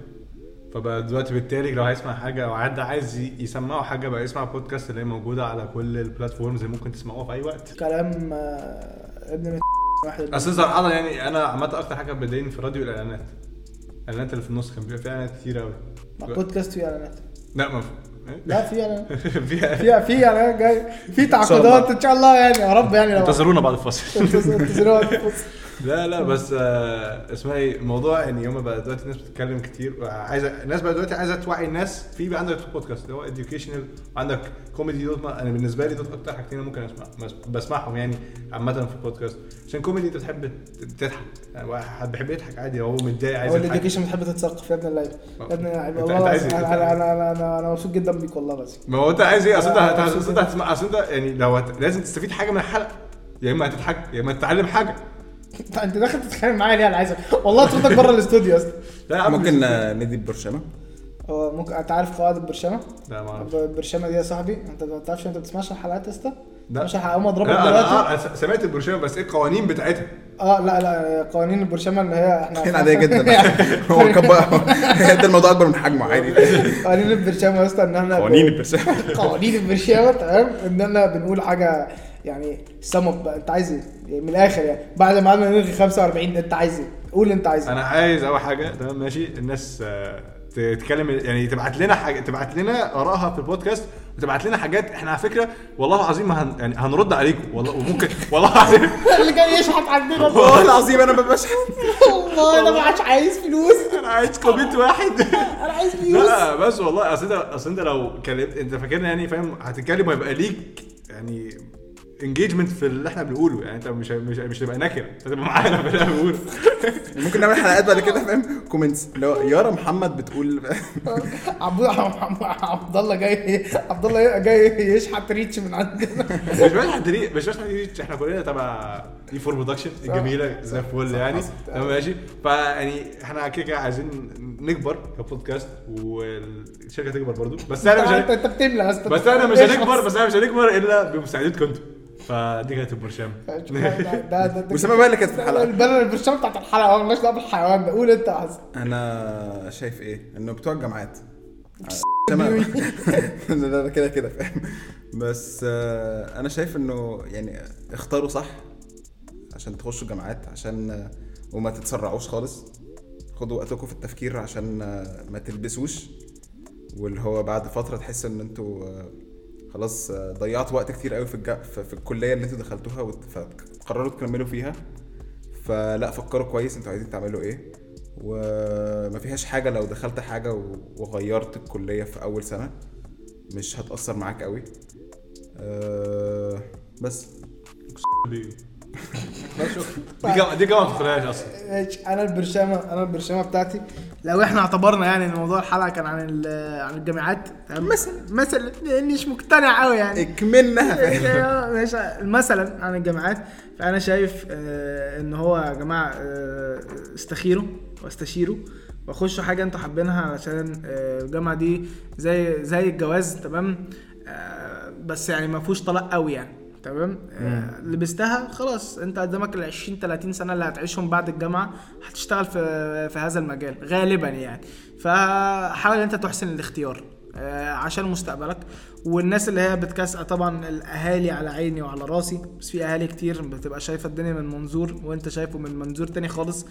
فبقى دلوقتي بالتالي لو هيسمع حاجة أو حد عايز يسمعه حاجة بقى يسمع بودكاست اللي هي موجودة على كل ال platforms اللي ممكن تسمعوها في أي وقت. كلام آه، ابن واحد اصل صراحة يعني أنا عملت أكتر حاجة بتضايقني في الراديو الإعلانات. الإعلانات اللي في النص كان بيبقى فيها إعلانات كتير قوي مع بودكاست فيه إعلانات؟ لا ما لا في إعلانات. في في إعلانات جاي. في تعاقدات إن شاء الله يعني يا رب يعني لو انتظرونا بعد الفاصل. انتظروها لا لا بس آه اسمها إيه الموضوع يعني يوم بقى دلوقتي الناس بتتكلم كتير عايزة الناس بقى دلوقتي عايزة توعي الناس في بقى عندك بودكاست اللي هو educational وعندك كوميدي دوت ما- أنا بالنسبة لي دوت أكتر حاجتين ممكن أسمع بس- بسمعهم يعني عامة في البودكاست عشان كوميدي أنت بتحب تضحك يعني واحد بيحب يضحك عادي هو متضايق عايز هو يضحك. ال education بتحب تتثقف يا ابن اللعيبة. يا ابن والله إيه؟ أنا أنا أنا أنا مبسوط جدا بيك والله العظيم ما هو أنت عايز إيه؟ أصل أنت آه، أصل أنت هتسمع أصل أنت يعني لو. لازم تستفيد حاجة من الحلقة يا إما هتضحك يا إما تتعلم حاجة. انت انت داخل تتخانق معايا ليه أنا عايزك والله صوتك بره الاستوديو أصلا لا يا عم ممكن ندي برشامه هو ممكن انت عارف قواعد البرشامه لا ما أعرفش. البرشامه دي يا صاحبي انت ما تعرفش انت بتسمعش الحلقات يا اسطى؟ لا. مش هقوم اضربك لا أنا دلوقتي؟ أنا سمعت البرشامه بس إيه القوانين بتاعتها؟ آه لا لا قوانين البرشامه اللي هي إحنا هنا عادية جدا. هو كان بقى ده الموضوع أكبر من حجمه عادي. قوانين البرشامه يا اسطى إن إحنا قوانين البرشامه قوانين البرشامه تمام؟ إن إحنا بنقول حاجة يعني سم أنت عايز إيه؟ من الآخر يعني. بعد ما قعدنا نلغي 45 أنت عايز إيه؟ قول أنت عايز؟ أنا عايز أول حاجة تمام ماشي؟ الناس آه، تتكلم يعني تبعت لنا حاجة تبعت لنا آرائها في البودكاست وتبعت لنا حاجات. إحنا على فكرة والله العظيم هن يعني هنرد عليكم. والله وممكن والله العظيم. اللي جاي يشحت عندنا. والله العظيم أنا ببقاش والله أنا ما عادش عايز فلوس. أنا عايز comment واحد. أنا عايز فلوس. لا بس والله أصل أنت أصل أنت لو كلمت أنت فاكرني يعني فاهم؟ هتتكلم ويبقى ليك يعني engagement في اللي إحنا بنقوله. يعني انت مش مش مش تبقى نكرة. انت تبقى معانا في اللي إحنا بنقوله. ممكن نعمل حلقات بعد كده فاهم؟ comments اللي هو يارا محمد بتقول عبد عبد الله جاي عبد الله جاي يشحت reach من عندنا. مش بس حد ليه مش بس ليه إحنا كلنا تبع A Four Production الجميلة زي الفل يعني. تمام ماشي. فيعني إحنا كده كده عايزين نكبر كبودكاست والشركة تكبر برضو. بس إحنا مش انت بتملى بس إحنا مش هنكبر بس إحنا مش هنكبر إلا بمساعدتكم أنتم فدي كانت البرشام. وسام بقى اللي كانت في الحلقة. البلد البرشام بتاعت الحلقة. مالناش دعوة بالحيوان ده. قول انت يا حسن. أنا شايف إيه؟ إنه بتوع الجامعات. تمام. ده ده كده كده. فاهم بس آه، أنا شايف إنه يعني اختاروا صح عشان تخشوا جامعات عشان آه، وما تتسرعوش خالص. خدوا وقتكم في التفكير عشان آه، ما تلبسوش. واللي هو بعد فترة تحس إن أنتوا خلاص ضيعتوا وقت كتير قوي في الج... في الكلية اللي أنتوا دخلتوها وت- فقرروا تكملوا فيها. فلا فكروا كويس أنتوا عايزين تعملوا إيه. وما فيهاش حاجة لو دخلت حاجة وغيرت الكلية في أول سنة مش هتأثر معاك قوي. أه بس. دي جامعة ما تدخلهاش أصلا. أنا البرشامة أنا البرشامة بتاعتي لو إحنا اعتبرنا يعني إن موضوع الحلقة كان عن عن الجامعات مثلا مثلا لاني مش مقتنع قوي يعني. اكملنا ماشي مثلا عن الجامعات فأنا شايف آه، إن هو يا جماعة آه، استخيروا واستشيروا وخشوا حاجة أنتوا حابينها علشان آه، الجامعة دي زي زي الجواز تمام. بس يعني ما فيهوش طلاق قوي يعني. تمام؟ آه، لبستها خلاص انت قدامك ال 20 30 سنة اللي هتعيشهم بعد الجامعة هتشتغل في في هذا المجال غالبا يعني. فحاول أنت تحسن الاختيار. عشان مستقبلك. والناس اللي هي بتكسق طبعا الأهالي على عيني وعلى راسي بس في أهالي كتير بتبقى شايفة الدنيا من منظور وأنت شايفه من منظور تاني خالص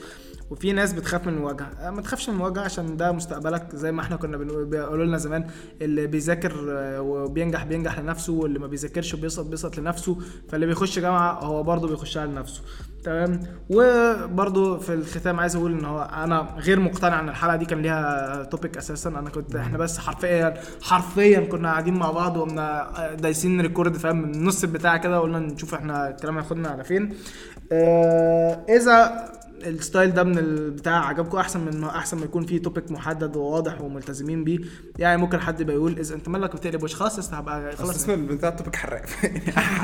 وفي ناس بتخاف من المواجهه آه، ما تخافش من المواجهه عشان ده مستقبلك. زي ما إحنا كنا بيقولوا لنا زمان اللي بيذاكر آه، وبينجح بينجح لنفسه واللي ما بيذاكرش وبيسقط بيسقط لنفسه. فاللي بيخش جامعة هو برضه بيخشها لنفسه. تمام. وبرضه في الختام عايز أقول إن هو أنا غير مقتنع إن الحلقة دي كان ليها توبيك أساسا. أنا كنت إحنا بس حرفيا حرفيا كنا قاعدين مع بعض وقمنا دايسين record فاهم؟ من نص البتاع كده وقلنا نشوف إحنا الكلام هياخدنا على فين. آه إذا ال style ده من البتاع عجبكم؟ أحسن من ما أحسن ما يكون فيه topic محدد وواضح وملتزمين بيه. يعني ممكن حد يبقى يقول إذا أنت مالك بتقلب وش؟ خلاص هبقى خلاص اسم البتاع topic حراق.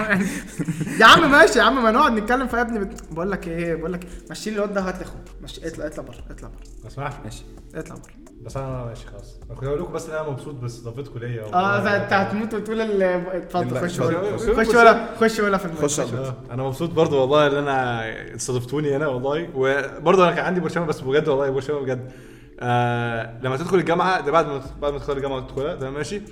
يا عم ماشي يا عم ما نقعد نتكلم في يا ابني. بت... بقول لك إيه بقول لك مشي لي الواد ده هات لي اخوه مشي اطلع اطلع بره اطلع بره. ماشي اطلع بره. بس أنا ماشي خلاص أنا كنت هقول لكم بس إن أنا مبسوط باستضافتكم ليا آه انت هتموت وتقول ال- اتفضل خش. ولا خش. ولا خش ولا في المايك. خش آه، أنا مبسوط برضو والله إن أنا استضفتوني هنا والله وبرضو أنا كان عندي برشامه بس بجد والله برشامه بجد آه لما تدخل الجامعة ده بعد ما بعد ما تدخل الجامعة وتدخلها ده ماشي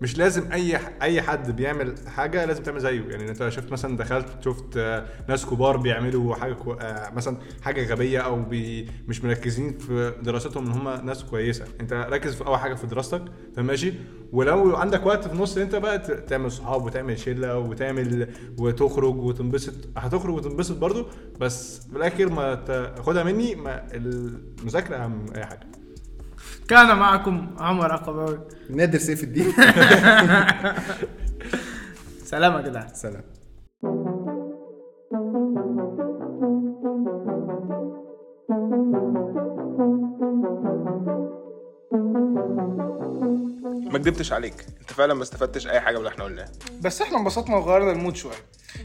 مش لازم أي أي حد بيعمل حاجة لازم تعمل زيه. يعني أنت شفت مثلا دخلت شفت ناس كبار بيعملوا حاجة كو... آه، مثلا حاجة غبية أو بي... مش مركزين في دراستهم إن هم ناس كويسة. أنت ركز في أول حاجة في دراستك تمام ماشي ولو عندك وقت في النص أنت بقى تعمل صحاب وتعمل شلة وتعمل وتخرج وتنبسط. هتخرج وتنبسط برضو بس في الآخر ما تاخدها مني ما المذاكره أهم أي حاجة. كان معكم عمر عقباوي نادر سيف الدين. سلام يا جدعان. سلام. ما كدبتش عليك. انت فعلا ما استفدتش أي حاجة من اللي إحنا قلناه. بس إحنا انبسطنا وغيرنا ال mood شوية.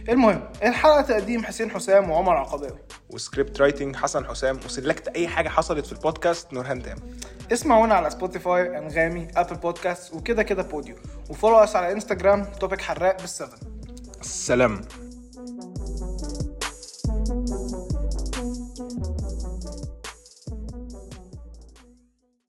المهم الحلقة تقديم حسين حسام وعمر عقباوي. و script writing حسن حسام وسلكت أي حاجة حصلت في البودكاست نورهان تام اسمعونا على سبوتيفاي أنغامي أبل بودكاست وكده كده بوديو. وفولو أس على إنستجرام توبيك حراق بالسفن السلام